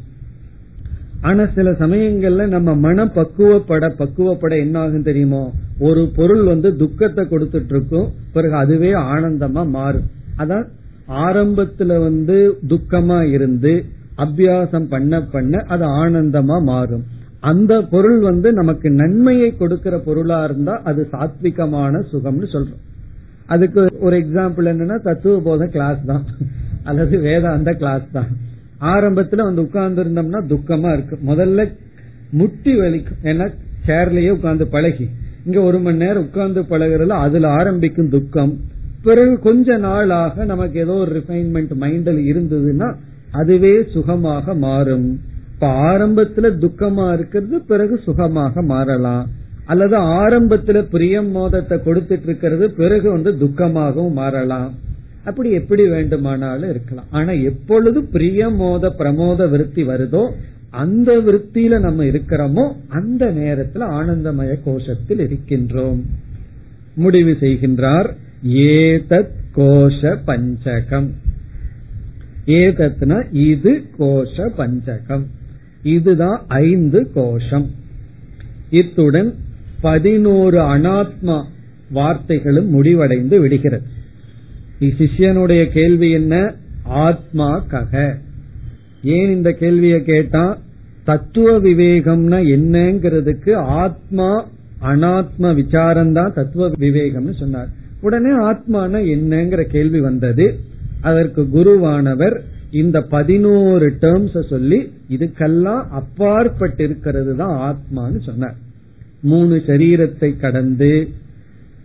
ஆனா சில சமயங்கள்ல நம்ம மனம் பக்குவப்பட பக்குவப்பட என்ன ஆகும் தெரியுமோ? ஒரு பொருள் வந்து துக்கத்தை கொடுத்துட்டு இருக்கும் பிறகு அதுவே ஆனந்தமா மாறும். அதான் ஆரம்பத்துல வந்து துக்கமா இருந்து அபியாசம் பண்ண பண்ண அது ஆனந்தமா மாறும். அந்த பொருள் வந்து நமக்கு நன்மையை கொடுக்கிற பொருளா இருந்தா அது சாத்விகமான சுகம்னு சொல்றோம். அதுக்கு ஒரு எக்ஸாம்பிள் என்னன்னா தத்துவ போத கிளாஸ் தான். அல்லது வேதாந்த கிளாஸ் தான். ஆரம்பத்துல வந்து உட்கார்ந்து இருந்தோம்னா துக்கமா இருக்கு. முதல்ல முட்டி வலிக்கும். ஏன்னா சேர்லயே உட்கார்ந்து பழகி. இங்க ஒரு மணி நேரம் உட்கார்ந்து பழகிறதுல அதுல ஆரம்பிக்கும் துக்கம். பிறகு கொஞ்ச நாளாக நமக்கு ஏதோ ஒரு ரிஃபைன்மெண்ட் மைண்டில் இருந்ததுன்னா அதுவே சுகமாக மாறும். இப்ப ஆரம்பத்துல துக்கமா இருக்கிறது பிறகு சுகமாக மாறலாம். அல்லது ஆரம்பத்துல பிரியம் மோதத்தை கொடுத்துட்டு இருக்கிறது பிறகு வந்து துக்கமாகவும் மாறலாம். அப்படி எப்படி வேண்டுமானாலும் இருக்கலாம். ஆனா எப்பொழுது பிரியமோத பிரமோத விருத்தி வருதோ அந்த விருத்தியில நம்ம இருக்கிறோமோ அந்த நேரத்தில் ஆனந்தமய கோஷத்தில் இருக்கின்றோம். முடிவு செய்கின்றார் ஏதத் கோஷ பஞ்சகம். ஏதத்னா இது கோஷ பஞ்சகம். இதுதான் ஐந்து கோஷம். இத்துடன் பதினோரு அனாத்மா வார்த்தைகளும் முடிவடைந்து விடுகிறது. சிஷ்யனுடைய கேள்வி என்ன? ஆத்மா கக. ஏன் இந்த கேள்வியை கேட்டா? தத்துவ விவேகம்னா என்னங்கிறதுக்கு ஆத்மா அனாத்ம விசாரம் தான் தத்துவ விவேகம்னு சொன்னார். உடனே ஆத்மான என்னங்கிற கேள்வி வந்தது. அதற்கு குருவானவர் இந்த பதினோரு டேர்ம்ஸ் சொல்லி இதுக்கெல்லாம் அப்பாற்பட்டிருக்கிறது தான் ஆத்மான்னு சொன்னார். மூணு சரீரத்தை கடந்து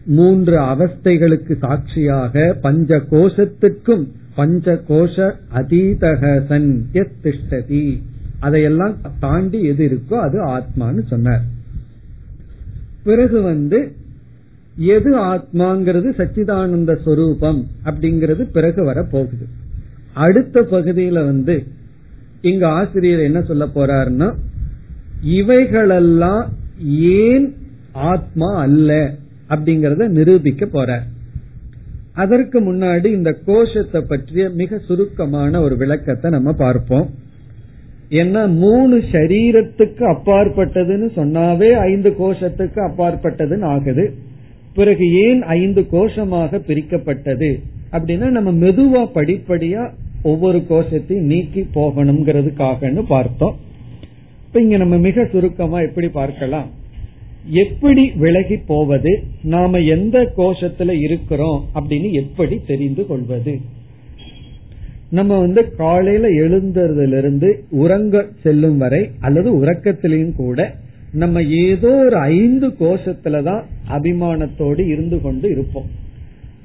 மூன்று அவஸ்தைகளுக்கு சாட்சியாக பஞ்ச கோஷத்துக்கும் பஞ்ச கோஷ அதீதகசன் திஷ்டதி. அதையெல்லாம் தாண்டி எது இருக்கோ அது ஆத்மான்னு சொன்னார். பிறகு வந்து எது ஆத்மாங்கிறது சச்சிதானந்த சொரூபம் அப்படிங்கிறது பிறகு வர போகுது அடுத்த பகுதியில வந்து இங்க ஆசிரியர் என்ன சொல்ல போறாருன்னா இவைகளெல்லாம் ஏன் ஆத்மா அல்ல? அப்படிங்கறத நிரூபிக்க போற. அதற்கு முன்னாடி இந்த கோஷத்தை பற்றிய மிக சுருக்கமான ஒரு விளக்கத்தை நம்ம பார்ப்போம். ஏன்னா மூணு சரீரத்துக்கு அப்பாற்பட்டதுன்னு சொன்னாவே ஐந்து கோஷத்துக்கு அப்பாற்பட்டதுன்னு ஆகுது. பிறகு ஏன் ஐந்து கோஷமாக பிரிக்கப்பட்டது? அப்படின்னா நம்ம மெதுவா படிப்படியா ஒவ்வொரு கோஷத்தையும் நீக்கி போகணுங்கிறதுக்காகன்னு பார்த்தோம். இப்ப இங்க நம்ம மிக சுருக்கமா எப்படி பார்க்கலாம்? எப்படி விலகி போவது நாம எந்த கோஷத்துல இருக்கிறோம் அப்படின்னு எப்படி தெரிந்து கொள்வது? நம்ம வந்து காலையில எழுந்ததிலிருந்து உறங்க செல்லும் வரை அல்லது உறக்கத்திலையும் கூட நம்ம ஏதோ ஒரு ஐந்து கோஷத்துலதான் அபிமானத்தோடு இருந்து கொண்டு இருப்போம்.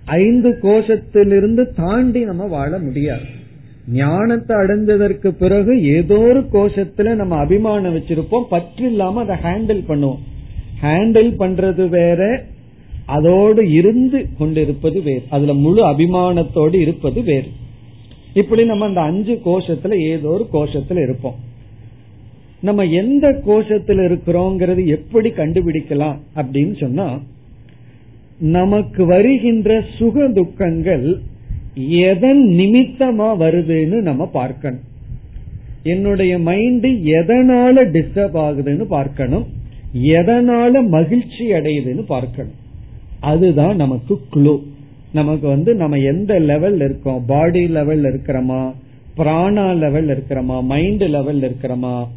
ஐந்து கோஷத்திலிருந்து தாண்டி நம்ம வாழ முடியாது. ஞானத்தை அடைஞ்சதற்கு பிறகு ஏதோ ஒரு கோஷத்துல நம்ம அபிமானம் வச்சிருப்போம். பற்று இல்லாம அதை ஹேண்டில் பண்ணுவோம். ஹேண்டில் பண்றது வேற அதோடு இருந்து கொண்டிருப்பது வேறு. அதுல முழு அபிமானத்தோடு இருப்பது வேறு. இப்படி நம்ம அந்த அஞ்சு கோஷத்துல ஏதோ ஒரு கோஷத்துல இருப்போம். நம்ம எந்த கோஷத்துல இருக்கிறோங்கிறது எப்படி கண்டுபிடிக்கலாம் அப்படின்னு சொன்னா நமக்கு வருகின்ற சுக துக்கங்கள் எதன் நிமித்தமா வருதுன்னு நம்ம பார்க்கணும். என்னுடைய மைண்ட் எதனால டிஸ்டர்ப் ஆகுதுன்னு பார்க்கணும். எதனால மகிழ்ச்சி அடையுதுன்னு பார்க்கணும். அதுதான் நமக்கு குழு நமக்கு வந்து நம்ம எந்த லெவல்ல இருக்கோம்? பாடி லெவல்ல இருக்கிறோமா? பிராணா லெவல் இருக்கிறோமா? மைண்ட் லெவல் இருக்கிறோமா?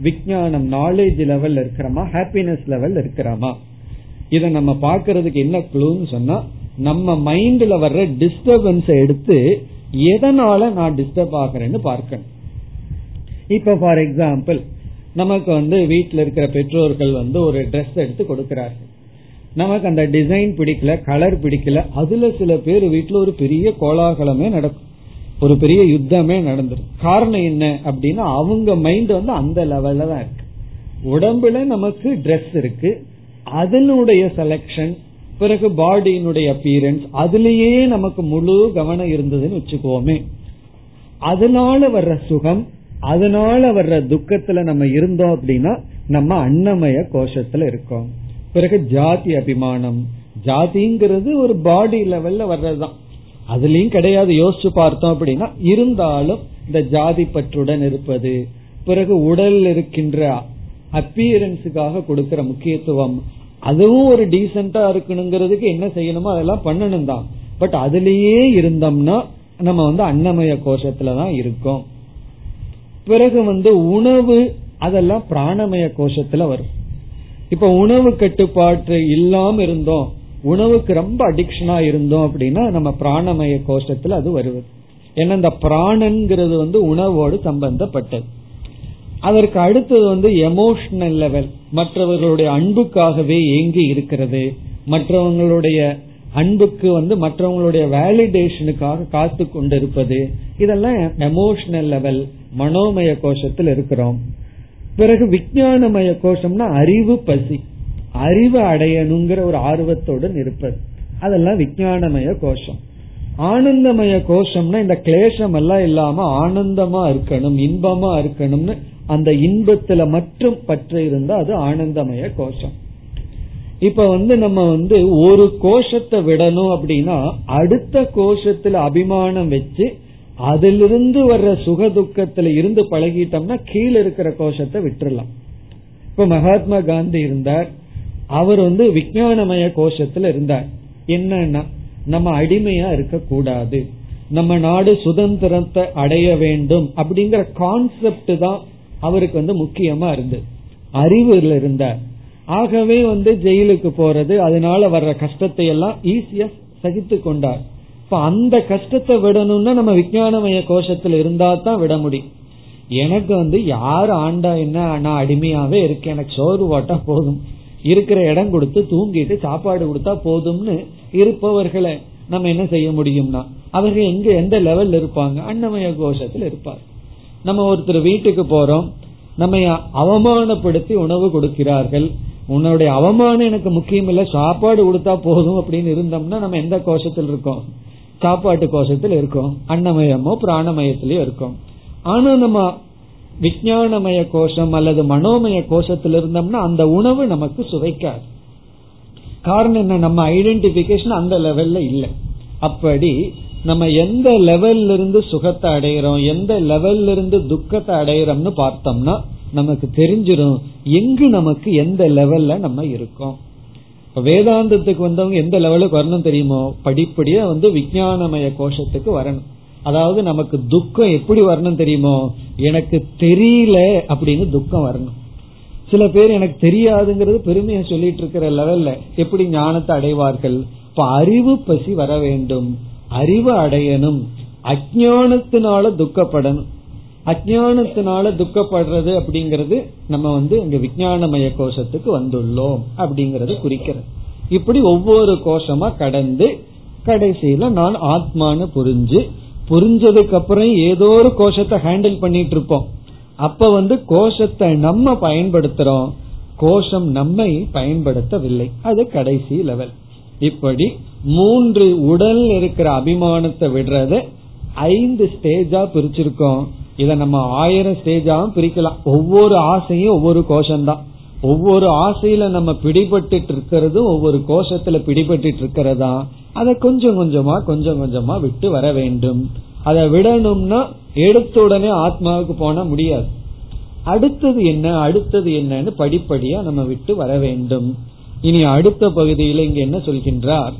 விஜயானம் நாலேஜ் லெவல் இருக்கிறோமா? ஹாப்பினஸ் லெவல் இருக்கிறோமா? இத நம்ம பாக்குறதுக்கு என்ன குளூன்னு சொன்னா நம்ம மைண்ட்ல வர்ற டிஸ்டர்பன்ஸ் எடுத்து எதனால நான் டிஸ்டர்ப் ஆகிறேன்னு பார்க்கணும். இப்ப ஃபார் எக்ஸாம்பிள் நமக்கு வந்து வீட்டில் இருக்கிற பெற்றோர்கள் வந்து ஒரு ட்ரெஸ் எடுத்து கொடுக்கிறார்கள். நமக்கு அந்த டிசைன் பிடிக்கல கலர் பிடிக்கல அதுல சில பேர் வீட்டுல ஒரு பெரிய கோலாகலமே நடக்கும். ஒரு பெரிய யுத்தமே நடந்துரும். காரணம் என்ன அப்படின்னா அவங்க மைண்ட் வந்து அந்த லெவல்ல தான் இருக்கு. உடம்புல நமக்கு ட்ரெஸ் இருக்கு. அதனுடைய செலக்ஷன் பிறகு பாடியினுடைய அப்பியரன்ஸ் அதுலேயே நமக்கு முழு கவனம் இருந்ததுன்னு வச்சுக்கோமே. அதனால வர்ற சுகம் அதனால வர்ற துக்கத்துல நம்ம இருந்தோம் அப்படின்னா நம்ம அன்னமய கோஷத்துல இருக்கோம். பிறகு ஜாதி அபிமானம். ஜாதிங்கிறது ஒரு பாடி லெவல்ல வர்றதுதான். அதுலயும் கிடையாது. யோசிச்சு பார்த்தோம் அப்படின்னா இருந்தாலும் இந்த ஜாதி பற்றுடன் இருப்பது. பிறகு உடல் இருக்கின்ற அப்பியரன்ஸுக்காக கொடுக்கிற முக்கியத்துவம். அதுவும் ஒரு டீசென்டா இருக்கணுங்கிறதுக்கு என்ன செய்யணுமோ அதெல்லாம் பண்ணணும் தான் பட் அதுலயே இருந்தோம்னா நம்ம வந்து அன்னமய கோஷத்துலதான் இருக்கோம். பிறகு வந்து உணவு அதெல்லாம் பிராணமய கோஷத்துல வரும். இப்ப உணவு கட்டுப்பாட்டு இல்லாம இருந்தோம் உணவுக்கு ரொம்ப அடிக்ஷனா இருந்தோம் அப்படின்னா நம்ம பிராணமய கோஷத்துல அது வருவது ஏன்னா இந்த பிராணன்கிறது வந்து உணவோடு சம்பந்தப்பட்டது. அதற்கு அடுத்தது வந்து எமோஷனல் லெவல் மற்றவர்களுடைய அன்புக்காகவே ஏங்கி இருக்கிறது. மற்றவங்களுடைய அன்புக்கு வந்து மற்றவங்களுடைய வேலிடேஷனுக்காக காத்து கொண்டிருப்பது. இதெல்லாம் எமோஷனல் லெவல் மனோமய கோஷத்தில் இருக்கிறோம். பிறகு விஜயானமய கோஷம்னா அறிவு பசி. அறிவு அடையணுங்கிற ஒரு ஆர்வத்துடன் இருப்பது அதெல்லாம் விஜயானமய கோஷம். ஆனந்தமய கோஷம்னா இந்த கிளேசம் எல்லாம் இல்லாம ஆனந்தமா இருக்கணும் இன்பமா இருக்கணும்னு அந்த இன்பத்துல மட்டும் பற்று இருந்தா அது ஆனந்தமய கோஷம். இப்ப வந்து நம்ம வந்து ஒரு கோஷத்தை விடணும் அப்படின்னா அடுத்த கோஷத்துல அபிமானம் வச்சு அதிலிருந்து வர்ற சுக துக்கத்துல இருந்து பழகிட்டோம்னா கீழே இருக்கிற கோஷத்தை விட்டுறலாம். இப்ப மகாத்மா காந்தி இருந்தார். அவர் வந்து விஜயானமய கோஷத்துல இருந்தார். என்னன்னா நம்ம அடிமையா இருக்க கூடாது நம்ம நாடு சுதந்திரத்தை அடைய வேண்டும் அப்படிங்கிற கான்செப்ட் தான் அவருக்கு வந்து முக்கியமா இருந்தது. அறிவுல இருந்தார். ஆகவே வந்து ஜெயிலுக்கு போறது அதனால வர்ற கஷ்டத்தை எல்லாம் ஈஸியா சகித்து கொண்டார். இப்ப அந்த கஷ்டத்தை விடணும்னா நம்ம விஞ்ஞானமய கோஷத்துல இருந்தா தான் விட முடியும். எனக்கு வந்து யார் ஆண்டா என்ன நான் அடிமையாவே இருக்கேன் எனக்கு சோறு போட்டா போதும். இருக்கிற இடம் கொடுத்து தூங்கிட்டு சாப்பாடு கொடுத்தா போதும்னு இருப்பவர்களை நம்ம என்ன செய்ய முடியும்னா அவர்கள் எங்க எந்த லெவல்ல இருப்பாங்க? அன்னமய கோஷத்துல இருப்பார். நம்ம ஒருத்தர் வீட்டுக்கு போறோம் நம்ம அவமானப்படுத்தி உணவு கொடுக்கிறார்கள். உன்னுடைய அவமானம் எனக்கு முக்கியம் இல்ல சாப்பாடு கொடுத்தா போதும் அப்படின்னு இருந்தோம்னா நம்ம எந்த கோஷத்தில் இருக்கோம்? சாப்பாட்டு கோஷத்தில் இருக்கும். அன்னமயமோ பிராணமயத்திலயோ இருக்கும். ஆனா நம்ம விஜயானமய கோஷம் அல்லது மனோமய கோஷத்தில் இருந்தோம்னா அந்த உணவு நமக்கு சுவைக்காது. காரணம் என்ன? நம்ம ஐடென்டிபிகேஷன் அந்த லெவல்ல இல்லை. அப்படி நம்ம எந்த லெவல்ல இருந்து சுகத்தை அடைகிறோம் எந்த லெவல்ல இருந்து துக்கத்தை அடைகிறோம்னு பார்த்தோம்னா நமக்கு தெரிஞ்சிடும் எங்கு நமக்கு எந்த லெவல்ல நம்ம இருக்கோம். வேதாந்தத்துக்கு வந்தவங்க எந்த லெவலுக்கு வரணும் தெரியுமோ படிப்படியா வந்து விஜயானமய கோஷத்துக்கு வரணும். அதாவது நமக்கு துக்கம் எப்படி வரணும் தெரியுமோ எனக்கு தெரியல அப்படின்னு துக்கம் வரணும். சில பேர் எனக்கு தெரியாதுங்கிறது பெருமையை சொல்லிட்டு இருக்கிற லெவல்ல எப்படி ஞானத்தை அடைவார்கள்? இப்ப அறிவு பசி வர வேண்டும். அறிவு அடையணும். அஜானத்தினால துக்கப்படணும். அஜானத்தினால துக்கப்படுறது அப்படிங்கறது நம்ம வந்து இங்க விஜயானமய கோஷத்துக்கு வந்துள்ளோம் அப்படிங்கறது குறிக்கிறது. இப்படி ஒவ்வொரு கோஷமா கடந்து கடைசியில நான் ஆத்மானு புரிஞ்சு புரிஞ்சதுக்கு அப்புறம் ஏதோ ஒரு கோஷத்தை ஹேண்டில் பண்ணிட்டு இருப்போம். அப்ப வந்து கோஷத்தை நம்ம பயன்படுத்துறோம். கோஷம் நம்மை பயன்படுத்தவில்லை. அது கடைசி லெவல் இப்படி மூன்று உடல் இருக்கிற அபிமானத்தை விடுறத ஐந்து ஸ்டேஜா பிரிச்சிருக்கோம். இத நம்ம ஆயிரம் ஸ்டேஜாவும் பிரிக்கலாம். ஒவ்வொரு ஆசையும் ஒவ்வொரு கோஷம்தான். ஒவ்வொரு ஆசையில நம்ம பிடிபட்டு இருக்கிறதும் ஒவ்வொரு கோஷத்துல பிடிபட்டு இருக்கிறதா? அதை கொஞ்சம் கொஞ்சமா கொஞ்சம் கொஞ்சமா விட்டு வர வேண்டும். அதை விடணும்னா எடுத்த உடனே ஆத்மாவுக்கு போனா முடியாது. அடுத்தது என்ன அடுத்தது என்னன்னு படிப்படியா நம்ம விட்டு வர வேண்டும். இனி அடுத்த பகுதியில் இங்க என்ன சொல்கின்றார்?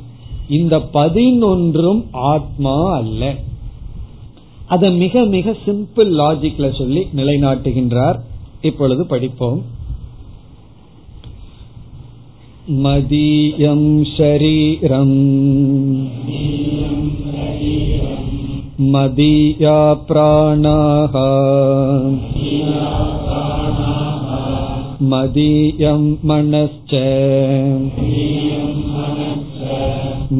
இந்த பதினொன்றும் ஆத்மா அல்ல. அதை மிக மிக சிம்பிள் லாஜிக்ல சொல்லி நிலைநாட்டுகின்றார் இப்பொழுது படிப்போம் மதியம் ஷரீரம் मदीया प्राणाः मदीयं मनश्च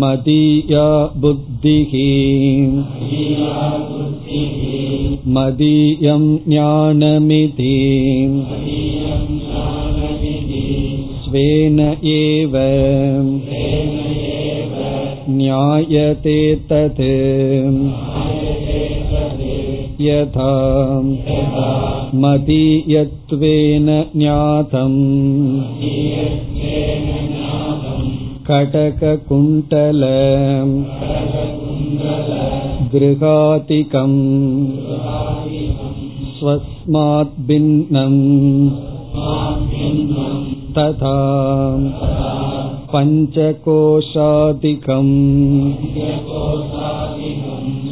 मदीया बुद्धिः मदीयं ज्ञानमिति स्वेन एव ज्ञायते तत् यथा मदीयत्वेन ज्ञातम् கடககுண்டல गृहातिकम् स्वस्मात् भिन्नम् तथा पञ्चकोशादिकम्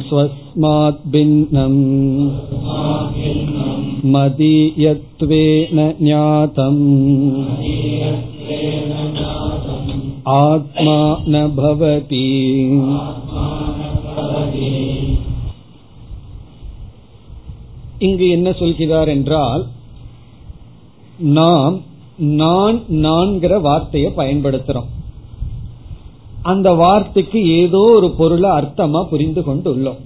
स्वस्मात् भिन्नम् मदीयत्वेन ज्ञातम् आत्मा न भवति இங்கு என்ன சொல்கிறார் என்றால் நாம் நான் நான்கிற வார்த்தையை பயன்படுத்துறோம் அந்த வார்த்தைக்கு ஏதோ ஒரு பொருளை அர்த்தமா புரிந்து கொண்டுள்ளோம்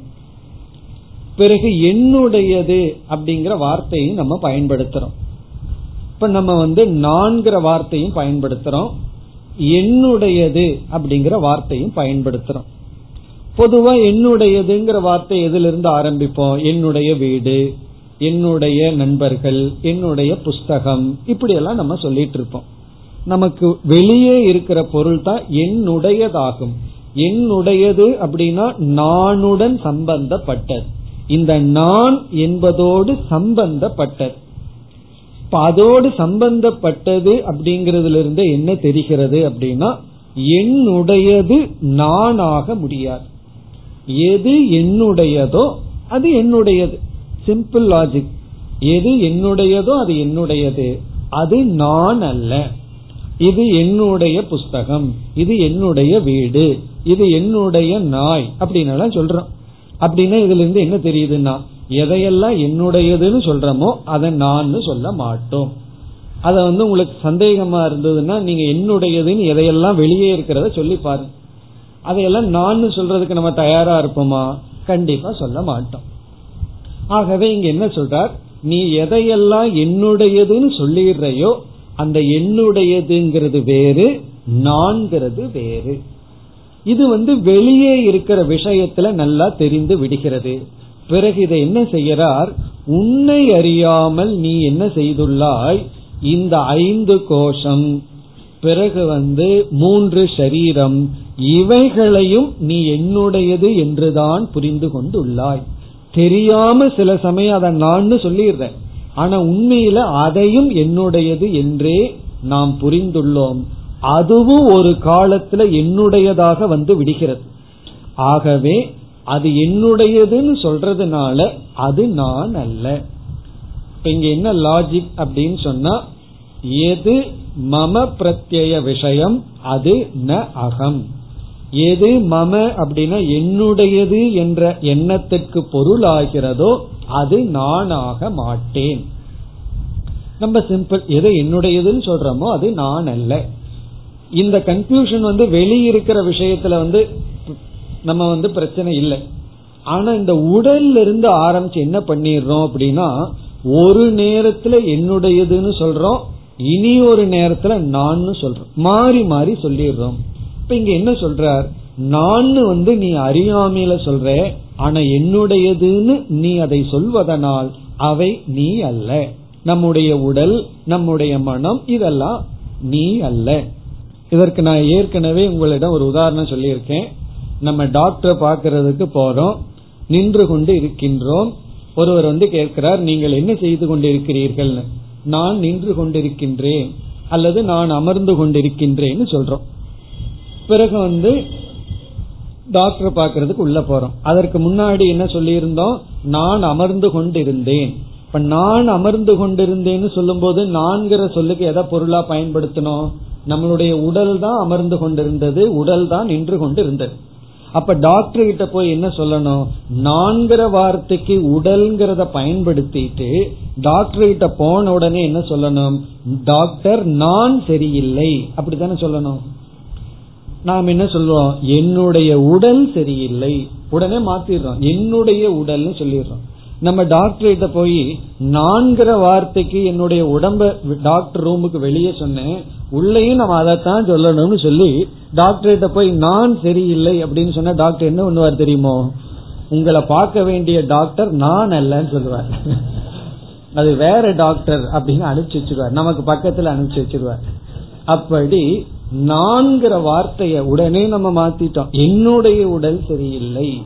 பிறகு என்னுடையது அப்படிங்கிற வார்த்தையும் நம்ம பயன்படுத்துறோம் இப்ப நம்ம வந்து நான்கிற வார்த்தையும் பயன்படுத்துறோம் என்னுடையது அப்படிங்கிற வார்த்தையும் பயன்படுத்துறோம். பொதுவா என்னுடையதுங்கிற வார்த்தை எதிலிருந்து ஆரம்பிப்போம்? என்னுடைய வீடு என்னுடைய நண்பர்கள் என்னுடைய புஸ்தகம் இப்படி எல்லாம் நம்ம சொல்லிட்டு இருப்போம் நமக்கு வெளியே இருக்கிற பொருள் தான் என்னுடையதாகும். என்னுடையது அப்படின்னா நானுடன் சம்பந்தப்பட்டது. இந்த நான் என்பதோடு சம்பந்தப்பட்டது. இப்ப அதோடு சம்பந்தப்பட்டது அப்படிங்கறதுல இருந்து என்ன தெரிகிறது அப்படின்னா என்னுடையது நானாக முடியாது. எது என்னுடையதோ அது என்னுடையது. சிம்பிள் லாஜிக் எது என்னுடையதோ அது என்னுடையது. அது நான் அல்ல. இது என்னுடைய புஸ்தகம். இது என்னுடைய வீடு. இது என்னுடைய நாய். அப்படின்னு சொல்றோம். அப்படின்னா இதுல இருந்து என்ன தெரியுதுன்னா எதையெல்லாம் என்னுடையதுன்னு சொல்றமோ அதை நான் சொல்ல மாட்டோம். அத வந்து உங்களுக்கு சந்தேகமா இருந்ததுன்னா நீங்க என்னுடையதுன்னு எதையெல்லாம் வெளியே இருக்கிறத சொல்லி பாருங்க. அதையெல்லாம் நான் சொல்றதுக்கு நம்ம தயாரா இருப்போமா? கண்டிப்பா சொல்ல மாட்டோம். ஆகவே இங்க என்ன சொல்றார்? நீ எதையெல்லாம் என்னுடையதுன்னு சொல்லிடுறையோ அந்த என்னுடையதுங்கிறது வேறு நான்கிறது வேறு. இது வந்து வெளியே இருக்கிற விஷயத்துல நல்லா தெரிந்து விடுகிறது. பிறகு இதை என்ன செய்யறார் உன்னை அறியாமல் நீ என்ன செய்துள்ளாய்? இந்த ஐந்து கோஷம். பிறகு வந்து மூன்று சரீரம். இவைகளையும் நீ என்னுடையது என்றுதான் புரிந்து கொண்டுள்ளாய். தெரியாம சில சமயம் அதை நான் சொல்லிடுறேன். ஆனா உண்மையில அதையும் என்னுடையது என்றே நாம் புரிந்துள்ளோம். அதுவும் ஒரு காலத்துல என்னுடையதாக வந்து விடுகிறது. ஆகவே அது என்னுடையதுன்னு சொல்றதுனால அது நான் அல்ல. இப்ப இங்க என்ன லாஜிக் அப்படின்னு சொன்னா எது மம பிரத்ய விஷயம் அது ந அகம். எது மம அப்படின்னா என்னுடையது என்ற எண்ணத்திற்கு பொருளாகிறதோ அது நானாக மாட்டேன். நம்ம சிம்பிள் எது என்னுடையதுன்னு சொல்றோமோ அது நான் அல்ல. இந்த கன்ஃபியூஷன் வந்து வெளியிருக்கிற விஷயத்துல வந்து நம்ம வந்து பிரச்சனை இல்லை. ஆனா இந்த உடல்ல இருந்து ஆரம்பிச்சு என்ன பண்ணிடுறோம் அப்படின்னா ஒரு நேரத்துல என்னுடையதுன்னு சொல்றோம் இனி ஒரு நேரத்துல நான் சொல்றோம். மாறி மாறி சொல்லிடுறோம். இப்ப இங்க என்ன சொல்றார்? நான் வந்து நீ அறியாமையில சொல்ற ஆனா என்னுடையதுன்னு நீ அதை சொல்வதனால் அவை நீ அல்ல. நம்முடைய உடல் நம்முடைய மனம் இதெல்லாம் நீ அல்ல. இதற்கு நான் ஏற்கனவே உங்களிடம் ஒரு உதாரணம் சொல்லியிருக்கேன். நம்ம டாக்டர் பாக்கிறதுக்கு போறோம் நின்று கொண்டு இருக்கின்றோம். ஒருவர் வந்து கேட்கிறார் நீங்கள் என்ன செய்து கொண்டிருக்கிறீர்கள் நான் நின்று கொண்டிருக்கின்றேன். அல்லது நான் அமர்ந்து கொண்டிருக்கின்றேன்னு சொல்றோம். பிறகு வந்து டாக்டர் பாக்கிறதுக்கு உள்ள போறோம். அதற்கு முன்னாடி என்ன சொல்லியிருந்தோம்? நான் அமர்ந்து கொண்டிருந்தேன். இப்ப நான் அமர்ந்து கொண்டிருந்தேன்னு சொல்லும் போது நான்கிற சொல்லுக்கு எதை பொருளா பயன்படுத்தணும் நம்மளுடைய உடல் தான் அமர்ந்து கொண்டிருந்தது உடல் தான் நின்று கொண்டு இருந்தது அப்ப டாக்டர் கிட்ட போய் என்ன சொல்லணும்? நான்கிற வார்த்தைக்கு உடல்ங்கிறத பயன்படுத்திட்டு டாக்டர் கிட்ட போன உடனே என்ன சொல்லணும்? டாக்டர் நான் சரியில்லை. அப்படித்தானே சொல்லணும்? நாம் என்ன சொல்லுவோம்? என்னுடைய உடல் சரியில்லை. உடனே மாத்திடுறோம். என்னுடைய உடல்னு சொல்லிடுறோம். நம்ம டாக்டர் கிட்ட போய் நான்கிற வார்த்தைக்கு என்னுடைய உடம்ப டாக்டர் ரூமுக்கு வெளியே சொன்னேன். உள்ளேயும் நம்ம அதைத்தான் சொல்லணும்னு சொல்லி டாக்டர் கிட்ட போய் நான் சரியில்லை அப்படின்னு சொன்ன டாக்டர் என்ன பண்ணுவார் தெரியுமோ? உங்களை பார்க்க வேண்டிய டாக்டர் நான் அல்லன்னு சொல்லுவார். அது வேற டாக்டர் அப்படின்னு அனுப்பிச்சு வச்சிருவார். நமக்கு பக்கத்துல அனுப்பிச்சு வச்சிருவார். அப்படி நான்கிற வார்த்தைய உடனே நம்ம மாத்திட்டோம். என்னுடைய உடல் சரியில்லை.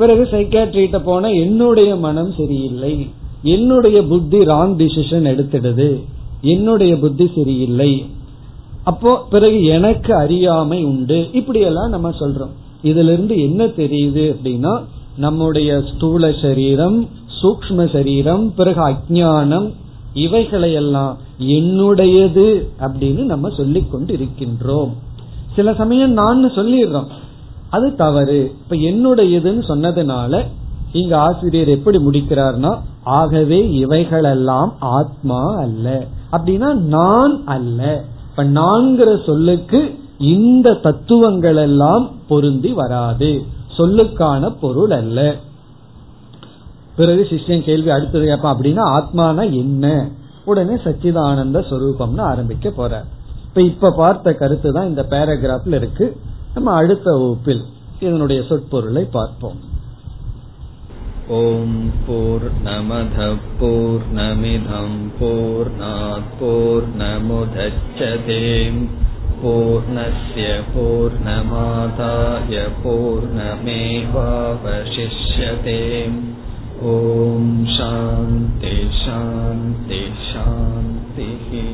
பிறகு சைக்காட்ரிட்ட போன என்னுடைய மனம் சரியில்லை. என்னுடைய புத்தி ராங் டிசிஷன் எடுத்துடுது. என்னுடைய புத்தி சரியில்லை. அப்போ பிறகு எனக்கு அறியாமை உண்டு. இப்படி எல்லாம் நம்ம சொல்றோம். இதுல இருந்து என்ன தெரியுது அப்படின்னா நம்முடைய ஸ்தூல சரீரம் சூக்ம சரீரம் பிறகு அஜானம் இவைகளையெல்லாம் என்னுடையது அப்படின்னு நம்ம சொல்லிக் கொண்டு இருக்கின்றோம் சில சமயம் நான் சொல்லிடுறோம். அது தவறு. இப்ப என்னுடையதுன்னு சொன்னதுனால இங்க ஆசிரியர் எப்படி முடிக்கிறார்னா ஆகவே இவைகளெல்லாம் ஆத்மா அல்ல. அப்படின்னா நான் அல்ல. இப்ப நான்கிற சொல்லுக்கு இந்த தத்துவங்கள் எல்லாம் பொருந்தி வராது. சொல்லுக்கான பொருள் அல்ல. பிறகு சிஷ்யன் கேள்வி அடுத்தது கேட்பான் அப்படின்னா ஆத்மானா என்ன? உடனே சச்சிதானந்த சொரூபம்னு ஆரம்பிக்க போற இப்ப இப்ப பார்த்த கருத்து தான் இந்த பேராகிராஃப்ல இருக்கு. நம்ம அடுத்த வகுப்பில் இதனுடைய சொற்பொருளை பார்ப்போம். ஓம் போர் நமத போர் நமிதம் போர் நாற்போர் நமுதச்சதேம் பூர்ணய பூர்ணமாதாய பூர்ணமேவாவசிஷ்யதே ஓம் சாந்தி சாந்தி சாந்திஹி.